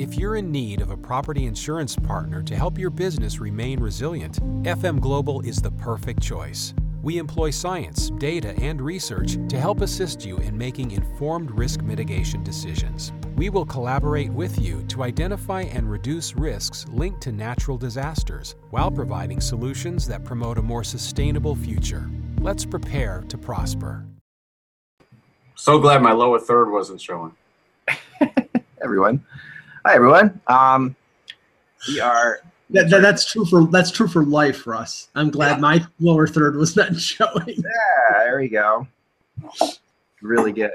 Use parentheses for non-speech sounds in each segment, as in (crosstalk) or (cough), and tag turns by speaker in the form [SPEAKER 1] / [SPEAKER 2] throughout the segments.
[SPEAKER 1] If you're in need of a property insurance partner to help your business remain resilient, FM Global is the perfect choice. We employ science, data, and research to help assist you in making informed risk mitigation decisions. We will collaborate with you to identify and reduce risks linked to natural disasters while providing solutions that promote a more sustainable future. Let's prepare to prosper.
[SPEAKER 2] So glad my lower third wasn't showing. (laughs)
[SPEAKER 3] everyone. Hi, everyone. Um, we are.
[SPEAKER 4] That, that, that's true for that's true for life, Russ. I'm glad
[SPEAKER 3] Yeah.
[SPEAKER 4] my lower third was not (laughs) showing.
[SPEAKER 3] Yeah, there we go. Really good.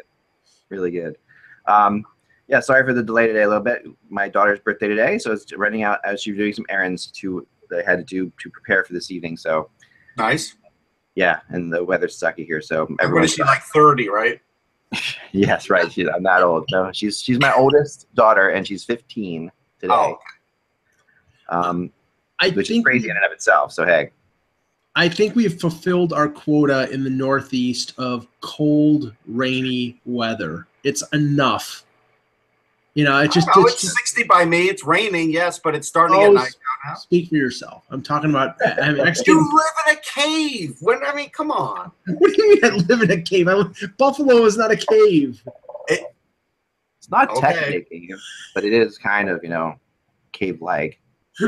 [SPEAKER 3] Really good. Um, yeah, sorry for the delay today a little bit. My daughter's birthday today, so it's running out as she's doing some errands to that I had to do to prepare for this evening. So
[SPEAKER 2] Nice.
[SPEAKER 3] yeah, and the weather's sucky here, so
[SPEAKER 2] What
[SPEAKER 3] everyone.
[SPEAKER 2] is she like 30, right? (laughs)
[SPEAKER 3] Yes, right. She's, I'm that old. No, she's she's my oldest daughter, and she's 15 today.
[SPEAKER 2] Oh,
[SPEAKER 3] Um,
[SPEAKER 4] I
[SPEAKER 3] which is
[SPEAKER 4] think
[SPEAKER 3] crazy in and of itself. So hey,
[SPEAKER 4] I think we've fulfilled our quota in the Northeast of cold, rainy weather. It's enough. You know, it just,
[SPEAKER 2] oh,
[SPEAKER 4] it's
[SPEAKER 2] it's
[SPEAKER 4] just
[SPEAKER 2] 60 by me. It's raining, yes, but it's starting
[SPEAKER 4] Oh,
[SPEAKER 2] at night. now.
[SPEAKER 4] speak for yourself. I'm talking about. I mean, actually,
[SPEAKER 2] You live in a cave. When I mean, come on. (laughs)
[SPEAKER 4] what do you mean I live in a cave? I, Buffalo is not a cave.
[SPEAKER 3] it's not
[SPEAKER 2] Okay.
[SPEAKER 3] technically a cave, but it is kind of you know cave-like. (laughs)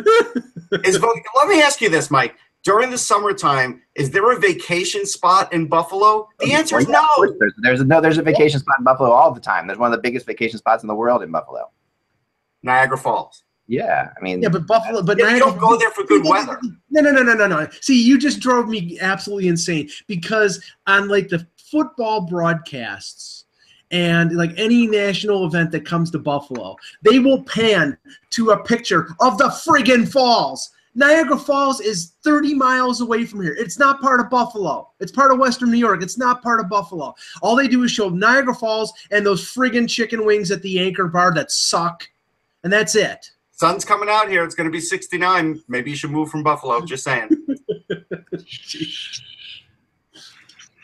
[SPEAKER 2] Is let me ask you this, Mike. During the summertime, is there a vacation spot in Buffalo? The oh, answer is
[SPEAKER 3] Well, yeah, of
[SPEAKER 2] no.
[SPEAKER 3] There's, there's a, no, there's a vacation spot in Buffalo all the time. There's one of the biggest vacation spots in the world in Buffalo.
[SPEAKER 2] Niagara Falls.
[SPEAKER 3] Yeah, I mean,
[SPEAKER 4] Yeah, but Buffalo, but
[SPEAKER 2] Yeah, you
[SPEAKER 4] Niagara-
[SPEAKER 2] don't go there for good weather.
[SPEAKER 4] No, no, no, no, no, no. See, you just drove me absolutely insane because on like the football broadcasts and like any national event that comes to Buffalo, they will pan to a picture of the friggin' falls. Niagara Falls is 30 miles away from here. It's not part of Buffalo. It's part of Western New York. It's not part of Buffalo. All they do is show Niagara Falls and those friggin' chicken wings at the Anchor Bar that suck. And that's it.
[SPEAKER 2] Sun's coming out here. It's going to be 69. Maybe you should move from Buffalo. Just saying. (laughs)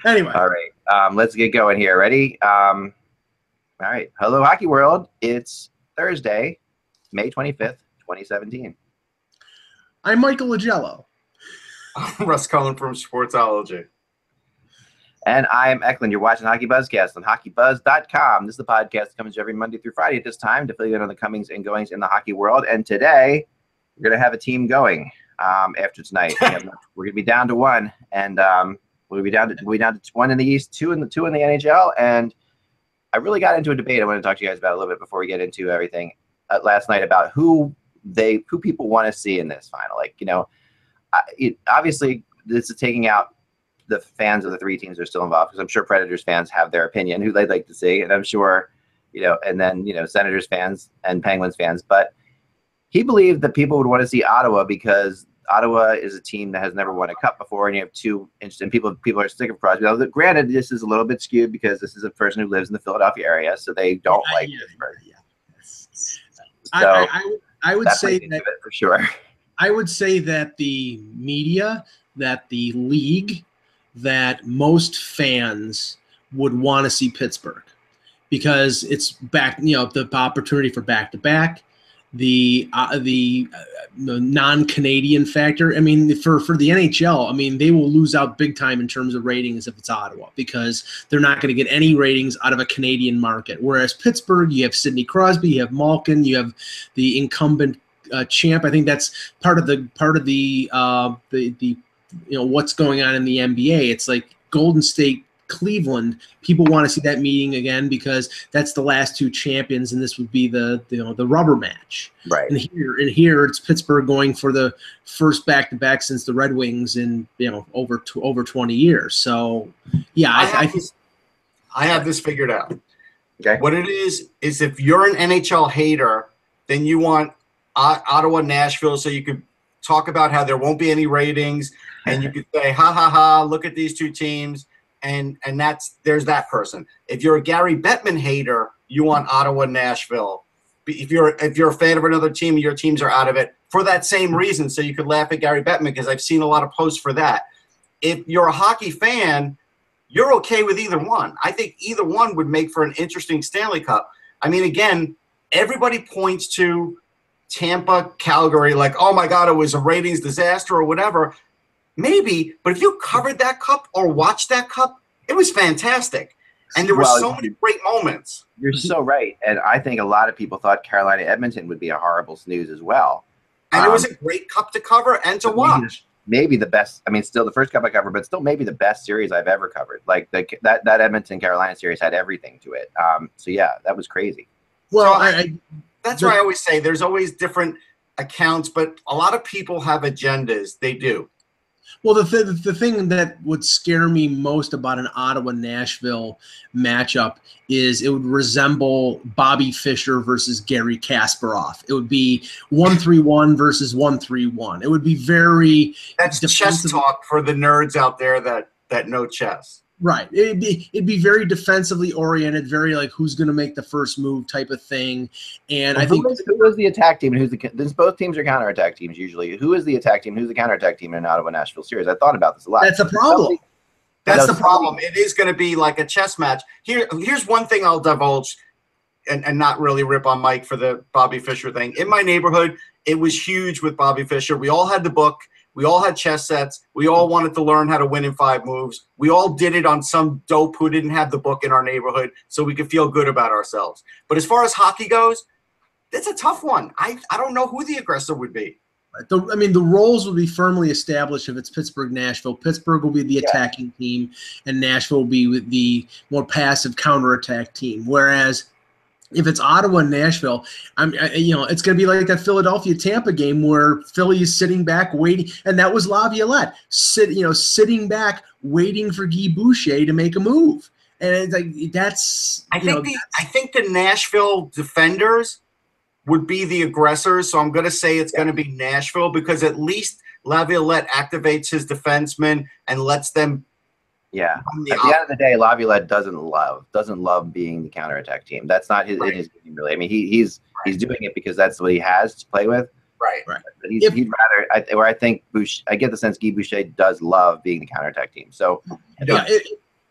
[SPEAKER 4] Anyway.
[SPEAKER 3] all right, um, let's get going here. Ready? Um, all right. Hello, Hockey World. It's Thursday, May 25th, 2017.
[SPEAKER 4] I'm Michael Augello.
[SPEAKER 2] I'm (laughs) Russ Cohen from Sportsology.
[SPEAKER 3] And I'm Eklund. You're watching Hockey Buzzcast on hockeybuzz.com. This is the podcast that comes every Monday through Friday at this time to fill you in on the comings and goings in the hockey world. And today, we're going to have a team going um, after tonight. We have- (laughs) we're going to be down to one, and um, we'll be down to we'll be down to one in the East, two in the two in the NHL. And I really got into a debate. I want to talk to you guys about a little bit before we get into everything uh, last night about who they who people want to see in this final. Like you know, I, it, obviously this is taking out the fans of the three teams that are still involved because I'm sure Predators fans have their opinion who they'd like to see, and I'm sure you know, and then you know Senators fans and Penguins fans. But he believed that people would want to see Ottawa because Ottawa is a team that has never won a cup before, and you have two interesting people. People are sick of Crosby. Now, granted, this is a little bit skewed because this is a person who lives in the Philadelphia area, so they don't like
[SPEAKER 4] Yeah,
[SPEAKER 3] Pittsburgh.
[SPEAKER 4] yeah.
[SPEAKER 3] So
[SPEAKER 4] I, I, I, would
[SPEAKER 3] that
[SPEAKER 4] say that
[SPEAKER 3] for sure.
[SPEAKER 4] I would say that the media, that the league, that most fans would want to see Pittsburgh because it's back, you know, the opportunity for back to back, the uh, the, uh, the non-Canadian factor. I mean, for for the NHL, I mean, they will lose out big time in terms of ratings if it's Ottawa because they're not going to get any ratings out of a Canadian market. Whereas Pittsburgh, you have Sidney Crosby, you have Malkin, you have the incumbent uh, champ. I think that's part of the part of the uh, the the you know what's going on in the NBA. It's like Golden State, Cleveland. People want to see that meeting again because that's the last two champions, and this would be the, the you know the rubber match.
[SPEAKER 3] Right.
[SPEAKER 4] And here and here it's Pittsburgh going for the first back to back since the Red Wings in you know over to, over twenty years. So yeah,
[SPEAKER 2] I
[SPEAKER 4] I, I,
[SPEAKER 2] have,
[SPEAKER 4] think
[SPEAKER 2] this, I have this figured out.
[SPEAKER 3] Okay.
[SPEAKER 2] What it is is if you're an NHL hater, then you want Ottawa, Nashville, so you could talk about how there won't be any ratings, and you could say, "Ha ha ha! Look at these two teams," and and that's there's that person. If you're a Gary Bettman hater, you want Ottawa, Nashville. If you're if you're a fan of another team, your teams are out of it for that same reason. So you could laugh at Gary Bettman because I've seen a lot of posts for that. If you're a hockey fan, you're okay with either one. I think either one would make for an interesting Stanley Cup. I mean, again, everybody points to Tampa, Calgary, like, oh my God, it was a ratings disaster or whatever. Maybe, but if you covered that cup or watched that cup, it was fantastic. And there were
[SPEAKER 3] Well,
[SPEAKER 2] so many great moments.
[SPEAKER 3] You're so right, and I think a lot of people thought Carolina Edmonton would be a horrible snooze as well.
[SPEAKER 2] And it was
[SPEAKER 3] Um,
[SPEAKER 2] a great cup to cover and to watch.
[SPEAKER 3] maybe the best. I mean, still the first cup I covered, but still maybe the best series I've ever covered. Like the, that that Edmonton Carolina series had everything to it. Um, so yeah, that was crazy.
[SPEAKER 4] Well,
[SPEAKER 2] So
[SPEAKER 4] I, I
[SPEAKER 2] That's
[SPEAKER 4] The-
[SPEAKER 2] why I always say there's always different accounts, but a lot of people have agendas. They do.
[SPEAKER 4] Well, the, th- the thing that would scare me most about an Ottawa Nashville matchup is it would resemble Bobby Fischer versus Garry Kasparov. It would be 131 versus 131. It would be very
[SPEAKER 2] That's chess talk for the nerds out there that that know chess.
[SPEAKER 4] Right. It'd be it'd be very defensively oriented, very like who's going to make the first move type of thing. And I think
[SPEAKER 3] is, who is the attack team and who's the? Since both teams are counterattack teams usually, who is the attack team? Who's the counterattack team in an Ottawa Nashville series? I thought about this a lot.
[SPEAKER 4] that's a problem.
[SPEAKER 2] That's
[SPEAKER 3] No,
[SPEAKER 2] the problem. It is going to be like a chess match. Here, here's one thing I'll divulge, and, and not really rip on Mike for the Bobby Fischer thing. In my neighborhood, it was huge with Bobby Fischer. We all had the book. We all had chess sets. We all wanted to learn how to win in five moves. We all did it on some dope who didn't have the book in our neighborhood, so we could feel good about ourselves. But as far as hockey goes, that's a tough one. I, I don't know who the aggressor would be.
[SPEAKER 4] The, I mean, the roles will be firmly established if it's Pittsburgh, Nashville. Pittsburgh will be the attacking team, and Nashville will be with the more passive counterattack team. Whereas if it's Ottawa and Nashville, I'm, I, you know, it's going to be like that Philadelphia Tampa game where Philly is sitting back waiting, and that was Laviolette, sit, you know, sitting back waiting for Guy Boucher to make a move, and it's like that's
[SPEAKER 2] I think
[SPEAKER 4] know,
[SPEAKER 2] the I think the Nashville defenders would be the aggressors. So I'm going to say it's going to be Nashville because at least Laviolette activates his defensemen and lets them.
[SPEAKER 3] Yeah.
[SPEAKER 2] the
[SPEAKER 3] At the end of the day, Laviolette doesn't love doesn't love being the counterattack team. That's not his,
[SPEAKER 2] Right.
[SPEAKER 3] in his game really. I mean, he, he's he's doing it because that's what he has to play with.
[SPEAKER 2] right. Right.
[SPEAKER 3] But he's,
[SPEAKER 4] If-
[SPEAKER 3] he'd rather. I, where I think Boucher, I get the sense Guy Boucher does love being the counterattack team. So
[SPEAKER 4] Yeah, i-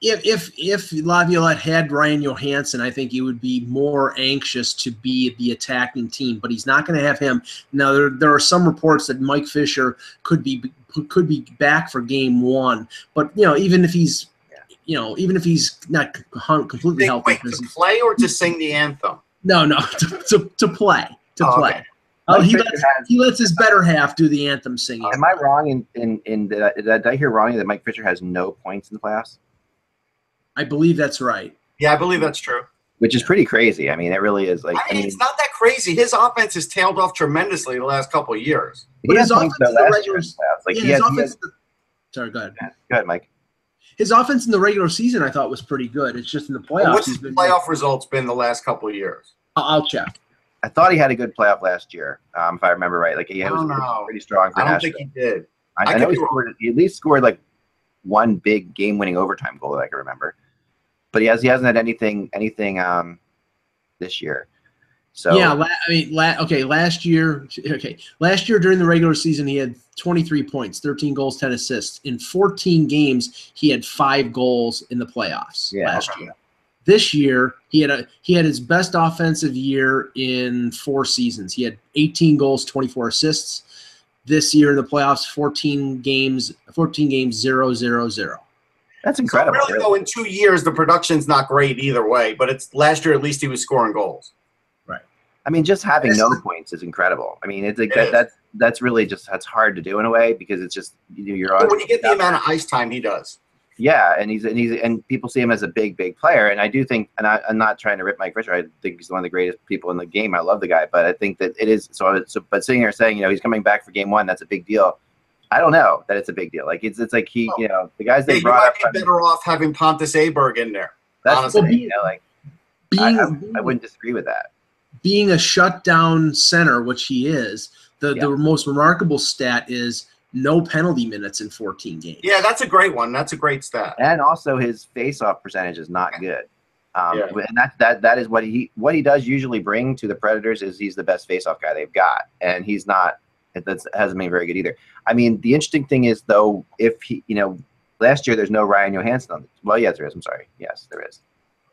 [SPEAKER 4] if if if Laviolette had Ryan Johansen, I think he would be more anxious to be the attacking team. But he's not going to have him. Now there, there are some reports that Mike Fisher could be could be back for Game One. But you know, even if he's you know, even if he's not completely
[SPEAKER 2] They,
[SPEAKER 4] healthy,
[SPEAKER 2] wait, to play or to sing the anthem?
[SPEAKER 4] no, no, (laughs) to, to, to play to
[SPEAKER 2] Oh,
[SPEAKER 4] play.
[SPEAKER 2] okay.
[SPEAKER 4] Oh, he
[SPEAKER 3] Fisher
[SPEAKER 4] lets
[SPEAKER 3] has-
[SPEAKER 4] he lets his better half do the anthem singing.
[SPEAKER 3] am I wrong in in, in that, did I hear wrong that Mike Fisher has no points in the playoffs?
[SPEAKER 4] I believe that's right.
[SPEAKER 2] Yeah, I believe that's true.
[SPEAKER 3] Which is pretty crazy. I mean, it really is. Like,
[SPEAKER 2] I mean, it's not that crazy. His offense has tailed off tremendously the last couple of years.
[SPEAKER 4] but his offense in the regular-
[SPEAKER 3] year in the playoffs. Like
[SPEAKER 4] yeah,
[SPEAKER 3] he
[SPEAKER 4] his
[SPEAKER 3] had, he
[SPEAKER 4] offense. Sorry, go ahead.
[SPEAKER 3] had, go ahead, Mike.
[SPEAKER 4] His offense in the regular season, I thought, was pretty good. It's just in the playoffs.
[SPEAKER 2] What's
[SPEAKER 4] he's
[SPEAKER 2] his playoff results been the last couple of years?
[SPEAKER 4] I'll I'll check.
[SPEAKER 3] I thought he had a good playoff last year, um, if I remember right. Like he
[SPEAKER 2] I
[SPEAKER 3] was
[SPEAKER 2] know.
[SPEAKER 3] pretty strong for
[SPEAKER 2] I don't
[SPEAKER 3] Nashville.
[SPEAKER 2] think he did.
[SPEAKER 3] I,
[SPEAKER 2] I
[SPEAKER 3] I know he scored. He at least scored like one big game-winning overtime goal that I can remember. But he has he hasn't had anything anything um this year. So
[SPEAKER 4] yeah, la- I mean, la- okay, last year, okay, last year during the regular season, he had 23 points, 13 goals, 10 assists. In 14 games, he had five goals in the playoffs
[SPEAKER 3] Yeah,
[SPEAKER 4] last year. This year, he had a he had his best offensive year in four seasons. He had 18 goals, 24 assists. This year in the playoffs, 14 games, 14 games, zero, zero, zero.
[SPEAKER 3] That's incredible.
[SPEAKER 2] really,
[SPEAKER 3] really.
[SPEAKER 2] though, in two years, the production's not great either way. But it's last year at least he was scoring goals. Right.
[SPEAKER 3] I mean, just having
[SPEAKER 2] Yes.
[SPEAKER 3] no points is incredible. I mean, it's like
[SPEAKER 2] It
[SPEAKER 3] that, that's that's really just that's hard to do in a way because it's just you- you're
[SPEAKER 2] But
[SPEAKER 3] on.
[SPEAKER 2] when you get the amount of ice time he does,
[SPEAKER 3] Yeah, and he's and he's and people see him as a big, big player. And I do think, and I, I'm not trying to rip Mike Fisher. I think he's one of the greatest people in the game. I love the guy, but I think that it is so. so but sitting here saying, you know, he's coming back for game one, that's a big deal. I don't know that it's a big deal. Like it's it's like he, you know, the guys
[SPEAKER 2] yeah,
[SPEAKER 3] they
[SPEAKER 2] you
[SPEAKER 3] brought
[SPEAKER 2] might
[SPEAKER 3] up.
[SPEAKER 2] be better off having Pontus Aberg in there.
[SPEAKER 3] That's
[SPEAKER 2] honestly.
[SPEAKER 3] the thing, you know, like I,
[SPEAKER 4] Being,
[SPEAKER 3] I, I wouldn't disagree with that.
[SPEAKER 4] being a shutdown center, which he is, the, the most remarkable stat is no penalty minutes in 14 games.
[SPEAKER 2] Yeah, that's a great one. That's a great stat.
[SPEAKER 3] and also his face-off percentage is not good. Um,
[SPEAKER 2] Yeah.
[SPEAKER 3] and that that that is what he what he does usually bring to the Predators is he's the best face-off guy they've got, and he's not. That hasn't been very good either. I mean, the interesting thing is though, if he, you know, last year there's no Ryan Johansen on. The, well, yes, there is. I'm sorry. Yes, there is.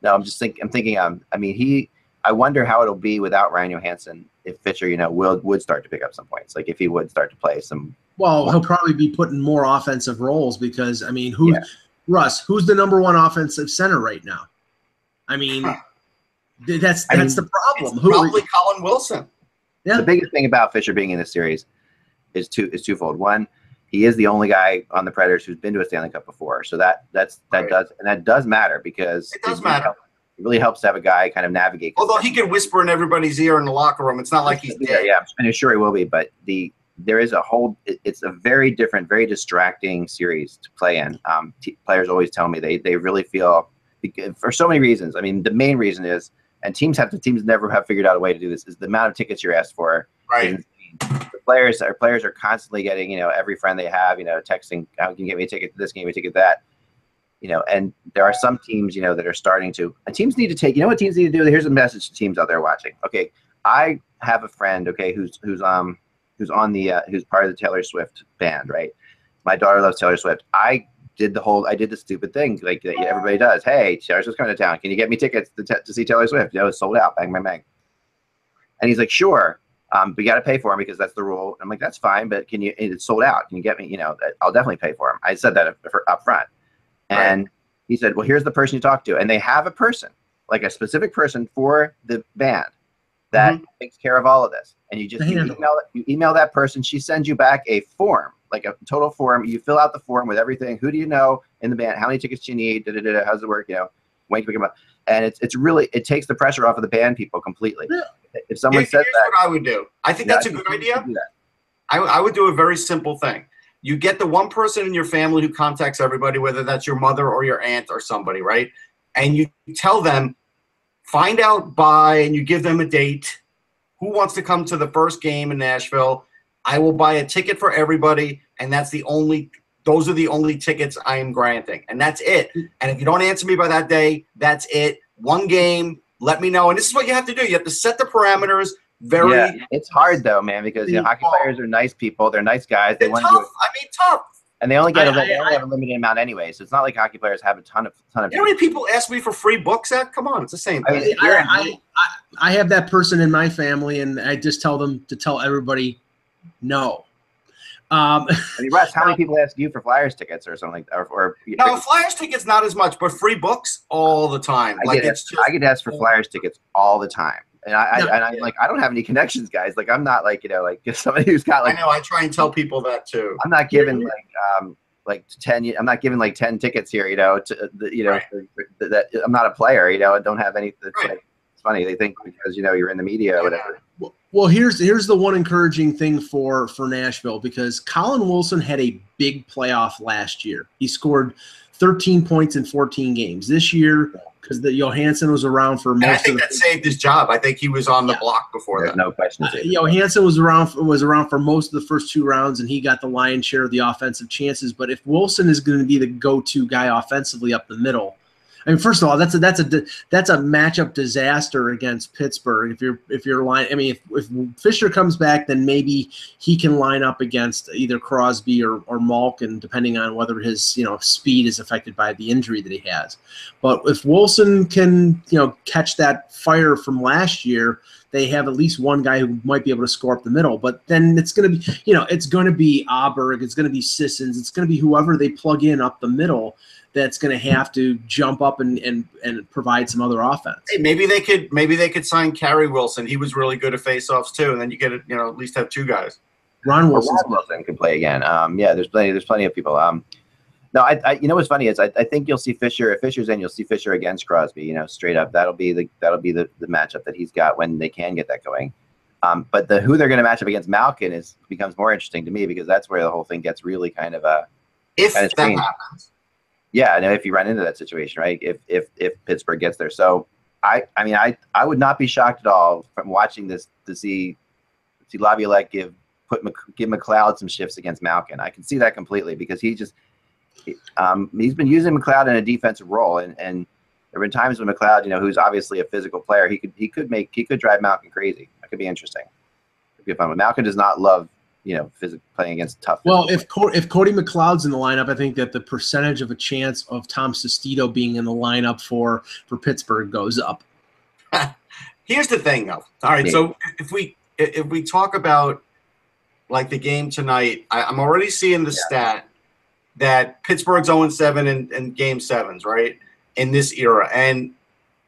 [SPEAKER 3] No, I'm just thinking. I'm thinking. Um, I mean, he I wonder how it'll be without Ryan Johansen if Fisher, you know, will would start to pick up some points. Like if he would start to play some.
[SPEAKER 4] Well, he'll probably be put in more offensive roles because I mean, who,
[SPEAKER 3] Yeah.
[SPEAKER 4] Russ? Who's the number one offensive center right now? I mean, (sighs) th- that's
[SPEAKER 3] I
[SPEAKER 4] that's
[SPEAKER 3] mean,
[SPEAKER 4] the problem.
[SPEAKER 2] It's
[SPEAKER 4] Who?
[SPEAKER 2] probably Colin Wilson.
[SPEAKER 4] Yeah.
[SPEAKER 3] The biggest thing about Fisher being in this series is two is twofold. One, he is the only guy on the Predators who's been to a Stanley Cup before, so that that's that
[SPEAKER 2] Right.
[SPEAKER 3] does and that does matter because
[SPEAKER 2] It does
[SPEAKER 3] really
[SPEAKER 2] matter.
[SPEAKER 3] help- It really helps to have a guy kind of navigate.
[SPEAKER 2] Although he can whisper in everybody's ear in the locker room, it's not like he's
[SPEAKER 3] yeah,
[SPEAKER 2] dead.
[SPEAKER 3] yeah, I'm sure he will be, but the there is a whole. It, it's a very different, very distracting series to play in. Um, t- players always tell me they they really feel because- for so many reasons. I mean, the main reason is, and teams have to teams never have figured out a way to do this is the amount of tickets you're asked for.
[SPEAKER 2] Right.
[SPEAKER 3] The players our players are constantly getting you know every friend they have you know texting how can you get me a ticket to this? Can you get me a ticket to that? You know and there are some teams you know that are starting to and teams need to take you know what teams need to do? Here's a message to teams out there watching. Okay I have a friend okay who's who's um who's on the uh, who's part of the Taylor Swift band right? My daughter loves Taylor Swift. I did the whole I did the stupid thing like that everybody does hey Taylor Swift's coming to town can you get me tickets to, t- to see Taylor Swift you know it's sold out bang bang bang and he's like sure um, but you got to pay for them because that's the rule. I'm like, that's fine, but can you? It's sold out. Can you get me? You know, I'll definitely pay for them. I said that up, up front, and he said, well, here's the person you talk to, and they have a person, like a specific person for the band that mm-hmm. takes care of all of this, and you just you email you email that person. She sends you back a form, like a total form. You fill out the form with everything. Who do you know in the band? How many tickets do you need? Da, da, da, da, how's it work? You know, when can we come up? And it's it's really it takes the pressure off of the band people completely.
[SPEAKER 4] Yeah.
[SPEAKER 3] If someone
[SPEAKER 2] Here-
[SPEAKER 3] says
[SPEAKER 2] here's
[SPEAKER 3] that,
[SPEAKER 2] what I would do. I think that's a good idea.
[SPEAKER 3] can do that.
[SPEAKER 2] I, I would do a very simple thing. You get the one person in your family who contacts everybody, whether that's your mother or your aunt or somebody, right? And you tell them, find out by, and you give them a date. Who wants to come to the first game in Nashville? I will buy a ticket for everybody, and that's the only. Those are the only tickets I am granting, and that's it. And if you don't answer me by that day, that's it. One game. Let me know. And this is what you have to do. You have to set the parameters very.
[SPEAKER 3] yeah, it's hard though, man, because you know hockey players are nice people. They're nice guys. They want
[SPEAKER 2] tough.
[SPEAKER 3] to, do it,
[SPEAKER 2] I mean, tough.
[SPEAKER 3] And they only get a,
[SPEAKER 4] I-
[SPEAKER 3] they
[SPEAKER 4] I-
[SPEAKER 3] only have a limited amount anyway. So it's not like hockey players have a ton of ton of.
[SPEAKER 2] You know how many people ask me for free books? At come on, it's the same
[SPEAKER 3] I
[SPEAKER 2] thing.
[SPEAKER 3] mean,
[SPEAKER 4] I, I, I, I have that person in my family, and I just tell them to tell everybody no. Um,
[SPEAKER 3] I mean, Russ, how many (laughs) people ask you for Flyers tickets or something like that? Or, or
[SPEAKER 2] no, Flyers tickets not as much, but free books all the time.
[SPEAKER 3] I
[SPEAKER 2] like
[SPEAKER 3] get
[SPEAKER 2] it's
[SPEAKER 3] asked,
[SPEAKER 2] just
[SPEAKER 3] I get asked for Flyers tickets all the time, and I, I and I'm like, I don't have any connections, guys. Like, I'm not like you know, like (laughs) somebody who's got like.
[SPEAKER 2] I know. I try and tell people that too.
[SPEAKER 3] I'm not giving like um like ten. I'm not giving like ten tickets here. You know, to the, you know
[SPEAKER 2] Right.
[SPEAKER 3] for- for- that I'm not a player. You know, and don't have any. It's,
[SPEAKER 2] Right.
[SPEAKER 3] like, it's funny they think because you know you're in the media or whatever.
[SPEAKER 4] well, here's here's the one encouraging thing for for Nashville because Colin Wilson had a big playoff last year. He scored 13 points in 14 games. This year, because the Johansen was around for
[SPEAKER 2] And I
[SPEAKER 4] most of
[SPEAKER 2] think
[SPEAKER 4] the
[SPEAKER 2] that saved his job. I think he was on the block before
[SPEAKER 3] There's
[SPEAKER 2] that.
[SPEAKER 3] no question.
[SPEAKER 4] Uh, Johansen was around was around for most of the first two rounds, and he got the lion's share of the offensive chances. But if Wilson is going to be the go-to guy offensively up the middle, I mean, first of all, that's a that's a that's a matchup disaster against Pittsburgh. If you're if you're line, I mean, if, if Fisher comes back, then maybe he can line up against either Crosby or or Malkin, depending on whether his you know speed is affected by the injury that he has. But if Wilson can you know catch that fire from last year, they have at least one guy who might be able to score up the middle. But then it's going to be, you know, it's going to be Aberg, it's going to be Sissons, it's going to be whoever they plug in up the middle that's going to have to jump up and, and and provide some other offense.
[SPEAKER 2] Hey, maybe they could maybe they could sign Carey Wilson. He was really good at faceoffs too, and then you get it. You know, at least have two guys.
[SPEAKER 4] Ron
[SPEAKER 3] Or Ron Wilson can play again. Um, yeah, there's plenty. There's plenty of people. Um, no, I, I you know what's funny is I, I think you'll see Fisher. If Fisher's in, you'll see Fisher against Crosby. You know, straight up. That'll be the that'll be the, the matchup that he's got when they can get that going. Um, but the who they're going to match up against Malkin is becomes more interesting to me because that's where the whole thing gets really kind of a
[SPEAKER 2] If
[SPEAKER 3] Kinda
[SPEAKER 2] that
[SPEAKER 3] strange.
[SPEAKER 2] happens,
[SPEAKER 3] yeah. I know if you run into that situation, right? If if if Pittsburgh gets there, so I I mean I I would not be shocked at all from watching this to see see Laviolette give put give McLeod some shifts against Malkin. I can see that completely because he just um, he's been using McLeod in a defensive role, and and there have been times when McLeod, you know, who's obviously a physical player, he could he could make he could drive Malkin crazy. That could be interesting. It could be fun. But Malkin does not love you know physical playing against tough.
[SPEAKER 4] Well, if Co- if Cody McLeod's in the lineup, I think that the percentage of a chance of Tom Sestito being in the lineup for for Pittsburgh goes up. (laughs)
[SPEAKER 2] Here's the thing, though. All right, so if we if we talk about like the game tonight, I, I'm already seeing the stat that Pittsburgh's 0 7 in, in game sevens, right? In this era. And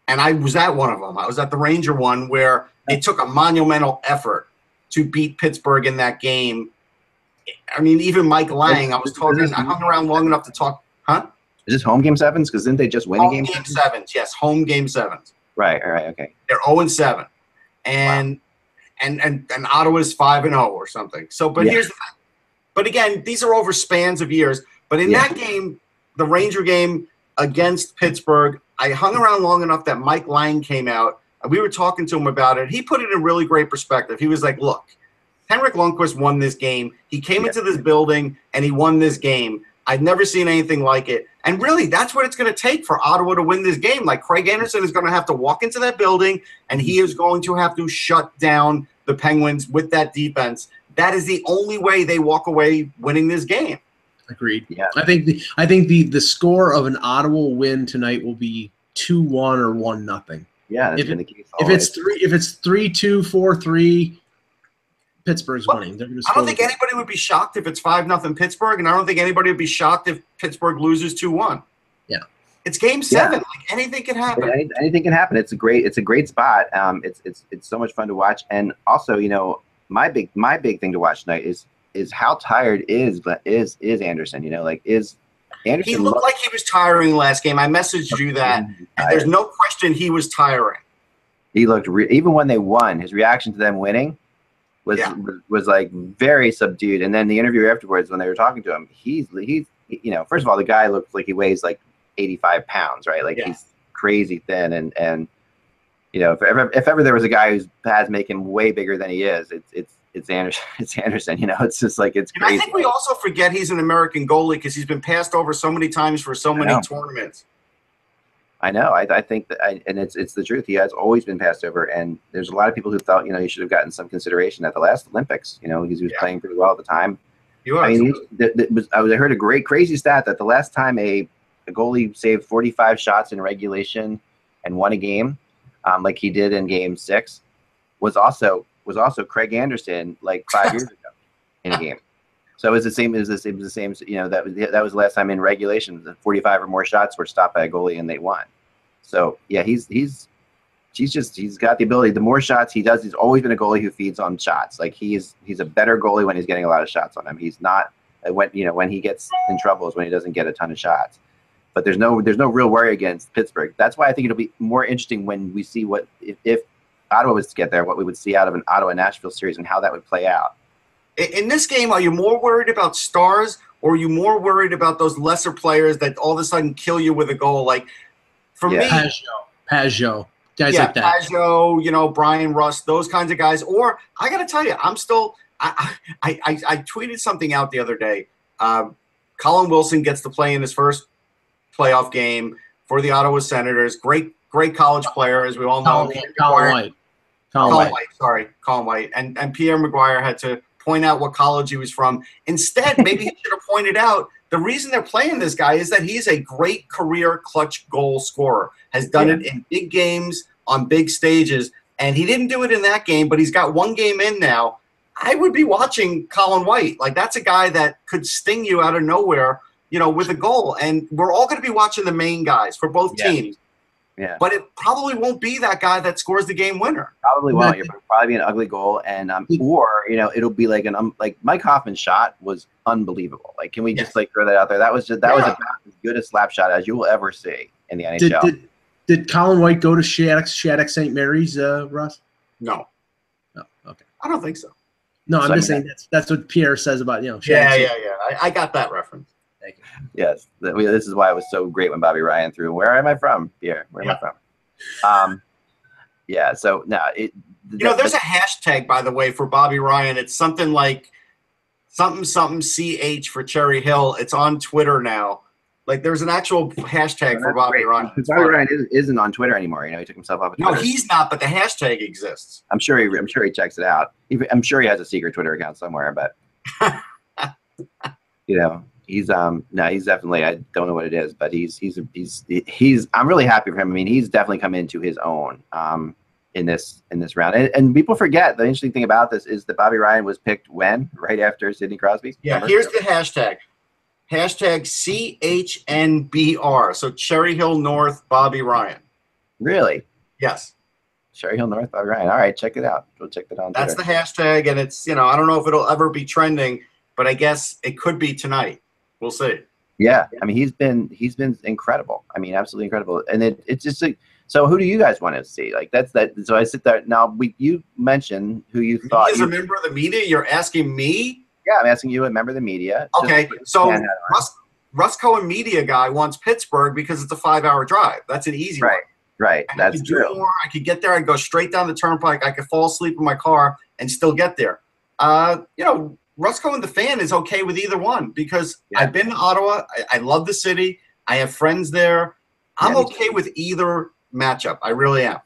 [SPEAKER 2] and I was at one of them. I was at the Ranger one where it took a monumental effort to beat Pittsburgh in that game. I mean, even Mike Lange, I was talking, I hung around long enough to talk, huh?
[SPEAKER 3] Is this home game sevens? Because didn't they just win a
[SPEAKER 2] Home
[SPEAKER 3] game?
[SPEAKER 2] game sevens, yes, home game sevens.
[SPEAKER 3] Right. All right. Okay.
[SPEAKER 2] They're 0 and 7. And and and and Ottawa's 5 and 0 or something. So but
[SPEAKER 3] Yeah.
[SPEAKER 2] here's the thing. But again, these are over spans of years. But in
[SPEAKER 3] Yeah.
[SPEAKER 2] that game, the Ranger game against Pittsburgh, I hung around long enough that Mike Lange came out. And We were talking to him about it. He put it in really great perspective. He was like, "Look, Henrik Lundqvist won this game. He came
[SPEAKER 3] Yeah.
[SPEAKER 2] into this building and he won this game. I've never seen anything like it. And really, that's what it's going to take for Ottawa to win this game. Like Craig Anderson is going to have to walk into that building and he is going to have to shut down the Penguins with that defense. That is the only way they walk away winning this game.
[SPEAKER 4] Agreed.
[SPEAKER 3] Yeah.
[SPEAKER 4] I think the I think the the score of an Ottawa win tonight will be two one or one nothing.
[SPEAKER 3] Yeah. That's
[SPEAKER 4] If
[SPEAKER 3] been
[SPEAKER 4] it-
[SPEAKER 3] the case.
[SPEAKER 4] If it's three if it's three two four three, Pittsburgh's
[SPEAKER 2] Well,
[SPEAKER 4] winning. They're gonna
[SPEAKER 2] I don't think
[SPEAKER 4] the-
[SPEAKER 2] anybody would be shocked if it's five nothing Pittsburgh, and I don't think anybody would be shocked if Pittsburgh loses two one.
[SPEAKER 4] Yeah.
[SPEAKER 2] It's game seven. Like anything can happen.
[SPEAKER 3] Any- anything can happen. It's a great. It's a great spot. Um, it's it's it's so much fun to watch. And also, you know, my big my big thing to watch tonight is is how tired is but is is Anderson. You know, like is Anderson
[SPEAKER 2] He looked like he was tiring last game. I messaged you that. (laughs) There's no question he was tiring.
[SPEAKER 3] he looked re- even when they won. His reaction to them winning was
[SPEAKER 2] Yeah.
[SPEAKER 3] was, like very subdued. And then the interview afterwards, when they were talking to him, he's he's you know, first of all, the guy looks like he weighs like 85 pounds, right? Like
[SPEAKER 2] Yeah.
[SPEAKER 3] he's crazy thin and and you know, if ever if ever there was a guy who's has make him way bigger than he is, it's it's it's Anderson. (laughs) It's Anderson. You know, it's just like it's
[SPEAKER 2] And I think we also forget he's an American goalie because he's been passed over so many times for so many tournaments.
[SPEAKER 3] I know. I, I think that, I, and it's it's the truth. He has always been passed over, and there's a lot of people who thought you know he should have gotten some consideration at the last Olympics. You know, because he was
[SPEAKER 2] Yeah.
[SPEAKER 3] playing pretty well at the time.
[SPEAKER 2] You
[SPEAKER 3] I
[SPEAKER 2] are.
[SPEAKER 3] mean, he- that, that I was I heard a great crazy stat that the last time a, a goalie saved 45 shots in regulation and won a game, um, like he did in Game Six, was also was also Craig Anderson like five years (laughs) ago in a game. So it was the same. It was the same. It was the same. You know that was that was the last time in regulation. The 45 or more shots were stopped by a goalie and they won. So yeah, he's he's he's just he's got the ability. The more shots he does, he's always been a goalie who feeds on shots. Like he's he's a better goalie when he's getting a lot of shots on him. He's not uh, when you know when he gets in trouble is when he doesn't get a ton of shots. But there's no there's no real worry against Pittsburgh. That's why I think it'll be more interesting when we see what if, if Ottawa was to get there, what we would see out of an Ottawa Nashville series and how that would play out.
[SPEAKER 2] In in this game, are you more worried about stars or are you more worried about those lesser players that all of a sudden kill you with a goal? Like for
[SPEAKER 3] Yeah.
[SPEAKER 2] me,
[SPEAKER 4] Pageau, Pageau, guys
[SPEAKER 2] yeah,
[SPEAKER 4] like that.
[SPEAKER 2] Pageau, you know, Bryan Rust, those kinds of guys. Or I got to tell you, I'm still. I, I, I, I tweeted something out the other day. Um, Colin Wilson gets to play in his first playoff game for the Ottawa Senators. Great, great college player, as we all know.
[SPEAKER 4] Colin, Colin White. Colin
[SPEAKER 2] Colin
[SPEAKER 4] White.
[SPEAKER 2] White, sorry, Colin White, and and Pierre McGuire had to point out what college he was from. Instead, (laughs) maybe he should have pointed out the reason they're playing this guy is that he's a great career clutch goal scorer. Has done
[SPEAKER 3] Yeah.
[SPEAKER 2] it in big games on big stages, and he didn't do it in that game, but he's got one game in now. I would be watching Colin White. Like that's a guy that could sting you out of nowhere, you know, with a goal. And we're all going to be watching the main guys for both
[SPEAKER 3] Yeah.
[SPEAKER 2] teams.
[SPEAKER 3] Yeah,
[SPEAKER 2] But it probably won't be that guy that scores the game winner.
[SPEAKER 3] probably won't.
[SPEAKER 4] Right.
[SPEAKER 3] You're probably be an ugly goal, and um, or you know it'll be like an um, like Mike Hoffman's shot was unbelievable. Like, can we just like throw that out there? That was just that was about as good a slap shot as you will ever see in the NHL.
[SPEAKER 4] did did Colin White go to Shattuck Shattuck St. Mary's, uh, Russ?
[SPEAKER 2] No,
[SPEAKER 4] No. Okay.
[SPEAKER 2] I don't think so.
[SPEAKER 4] No, I'm
[SPEAKER 3] So, I
[SPEAKER 4] just
[SPEAKER 3] mean,
[SPEAKER 4] saying that's that's what Pierre says about you know.
[SPEAKER 2] Yeah,
[SPEAKER 4] Shattuck
[SPEAKER 2] yeah,
[SPEAKER 4] St.
[SPEAKER 2] yeah. I, I got that reference.
[SPEAKER 3] Yes, this is why it was so great when Bobby Ryan threw. Where am I from? Pierre, where am I from? Um, yeah. So now it.
[SPEAKER 2] You know, there's a hashtag, by the way, for Bobby Ryan. It's something like something something ch for Cherry Hill. It's on Twitter now. Like there's an actual hashtag for Bobby
[SPEAKER 3] great.
[SPEAKER 2] Ryan.
[SPEAKER 3] Because Bobby Ryan is, isn't on Twitter anymore. You know, he took himself off of
[SPEAKER 2] No, he's not, but the hashtag exists.
[SPEAKER 3] I'm sure he. I'm sure he checks it out. I'm sure he has a secret Twitter account somewhere, but (laughs) you know, he's um no, he's definitely. I don't know what it is, but he's he's he's he's. I'm really happy for him. I mean, he's definitely come into his own. Um, in this in this round. And, and people forget the interesting thing about this is that Bobby Ryan was picked when right after Sidney Crosby.
[SPEAKER 2] Yeah,
[SPEAKER 3] Remember?
[SPEAKER 2] here's the hashtag. Hashtag CHNBR. So Cherry Hill North, Bobby Ryan.
[SPEAKER 3] really
[SPEAKER 2] Yes,
[SPEAKER 3] Cherry Hill North Bobby Ryan. All right, check it out. We'll check that out. on
[SPEAKER 2] that's the hashtag. And it's, you know, I don't know if it'll ever be trending, but I guess it could be tonight. We'll see.
[SPEAKER 3] yeah. I mean, he's been he's been incredible. I mean, absolutely incredible. And it it's just like so. Who do you guys want to see? Like that's that. So I sit there now. We you mentioned who you
[SPEAKER 2] Me
[SPEAKER 3] thought.
[SPEAKER 2] as
[SPEAKER 3] You,
[SPEAKER 2] a member of the media, you're asking me?
[SPEAKER 3] yeah, I'm asking you, a member of the media.
[SPEAKER 2] Okay, so
[SPEAKER 3] hand hat on.
[SPEAKER 2] Russ, Russ Cohen media guy wants Pittsburgh because it's a five hour drive. That's an easy
[SPEAKER 3] Right.
[SPEAKER 2] one.
[SPEAKER 3] right,
[SPEAKER 2] And I
[SPEAKER 3] that's true.
[SPEAKER 2] more. I could get there. I'd go straight down the turnpike. I could fall asleep in my car and still get there. Uh, you know, Russ and the fan, is okay with either one because
[SPEAKER 3] Yeah.
[SPEAKER 2] I've been to Ottawa. I, I love the city. I have friends there. I'm
[SPEAKER 3] Yeah,
[SPEAKER 2] okay with either matchup. I really am.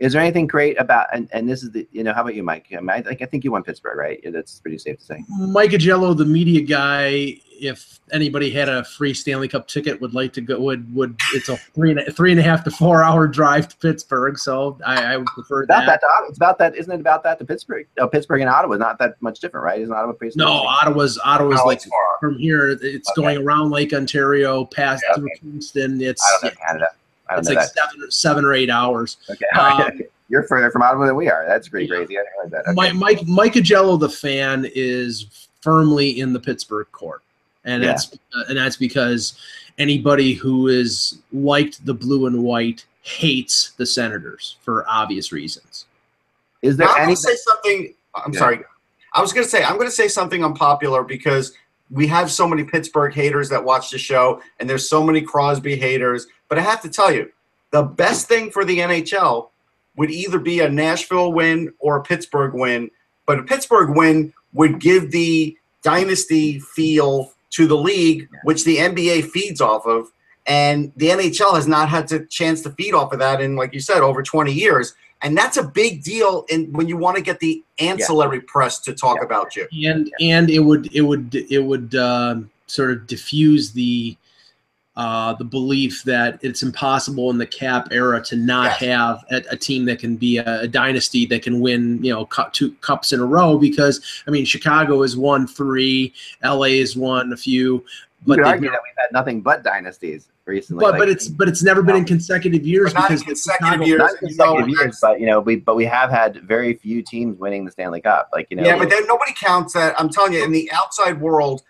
[SPEAKER 3] Is there anything great about and, and this is the you know how about you, Mike? I, mean, I think I think you won Pittsburgh, right? Yeah, that's pretty safe to say.
[SPEAKER 4] Mike Augello, the media guy, if anybody had a free Stanley Cup ticket, would like to go. Would would it's a three and a, three and a half to four hour drive to Pittsburgh, so I, I would prefer
[SPEAKER 3] About
[SPEAKER 4] that.
[SPEAKER 3] that, to it's about that, isn't it? About that to Pittsburgh. Oh, Pittsburgh and Ottawa is not that much different, right? Isn't Ottawa pretty?
[SPEAKER 4] No, Ottawa's Ottawa's
[SPEAKER 2] No,
[SPEAKER 4] like
[SPEAKER 2] far.
[SPEAKER 4] from here. It's
[SPEAKER 3] Okay.
[SPEAKER 4] going around Lake Ontario, past
[SPEAKER 3] Yeah,
[SPEAKER 4] through Kingston. It's
[SPEAKER 3] I don't know Canada. I don't
[SPEAKER 4] it's
[SPEAKER 3] know
[SPEAKER 4] like
[SPEAKER 3] that.
[SPEAKER 4] seven seven or eight hours.
[SPEAKER 3] Okay, (laughs)
[SPEAKER 4] um,
[SPEAKER 3] okay. you're further from Ottawa than we are. That's pretty
[SPEAKER 4] Yeah.
[SPEAKER 3] crazy. I didn't realize that. Okay.
[SPEAKER 4] Mike Mike Mike Augello, the fan, is firmly in the Pittsburgh court, and
[SPEAKER 3] Yeah.
[SPEAKER 4] that's uh, and that's because anybody who is liked the blue and white hates the Senators for obvious reasons.
[SPEAKER 3] Is there
[SPEAKER 2] Now, I'm going to say something. I'm
[SPEAKER 3] Yeah.
[SPEAKER 2] sorry. I was going to say I'm going to say something unpopular because we have so many Pittsburgh haters that watch the show, and there's so many Crosby haters. But I have to tell you, the best thing for the NHL would either be a Nashville win or a Pittsburgh win. But a Pittsburgh win would give the dynasty feel to the league, which the NBA feeds off of. And the NHL has not had a chance to feed off of that in, like you said, over 20 years. And that's a big deal in when you want to get the ancillary press to talk
[SPEAKER 3] Yeah.
[SPEAKER 2] about you.
[SPEAKER 4] and and it would it would it would um, sort of diffuse the uh, the belief that it's impossible in the cap era to not
[SPEAKER 2] Yes.
[SPEAKER 4] have a, a team that can be a, a dynasty that can win you know cu- two cups in a row because I mean Chicago has won three, LA has won a few,
[SPEAKER 3] you
[SPEAKER 4] but
[SPEAKER 3] could
[SPEAKER 4] they've
[SPEAKER 3] argue that we've had nothing but dynasties recently.
[SPEAKER 4] but
[SPEAKER 3] like-
[SPEAKER 4] but it's but it's never been in consecutive years
[SPEAKER 2] not
[SPEAKER 4] because the
[SPEAKER 2] consecutive
[SPEAKER 4] Chicago-
[SPEAKER 2] years.
[SPEAKER 3] not
[SPEAKER 2] you know,
[SPEAKER 3] consecutive years, but you know, we but we have had very few teams winning the Stanley Cup. Like you know,
[SPEAKER 2] yeah, but then nobody counts that. I'm telling you, in the outside world,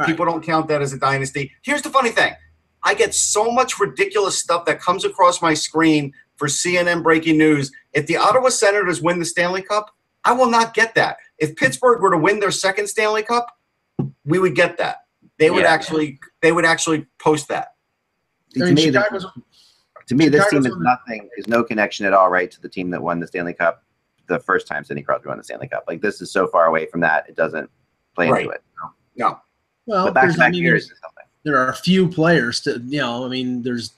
[SPEAKER 4] All right.
[SPEAKER 2] people don't count that as a dynasty. Here's the funny thing I get so much ridiculous stuff that comes across my screen for CNN breaking news. If the Ottawa Senators win the Stanley Cup, I will not get that. If Pittsburgh were to win their second Stanley Cup, we would get that. They would
[SPEAKER 3] Yeah.
[SPEAKER 2] actually they would actually post that.
[SPEAKER 4] I
[SPEAKER 3] to
[SPEAKER 4] mean,
[SPEAKER 3] me, this-
[SPEAKER 4] Chicago's,
[SPEAKER 3] to me, this
[SPEAKER 4] Chicago's
[SPEAKER 3] team is nothing. Is no connection at all, right, to the team that won the Stanley Cup the first time Sidney Crosby won the Stanley Cup. Like this is so far away from that, it doesn't play into it. No.
[SPEAKER 2] No.
[SPEAKER 4] well,
[SPEAKER 3] But back to back years is something.
[SPEAKER 4] There are a few players to you know i mean there's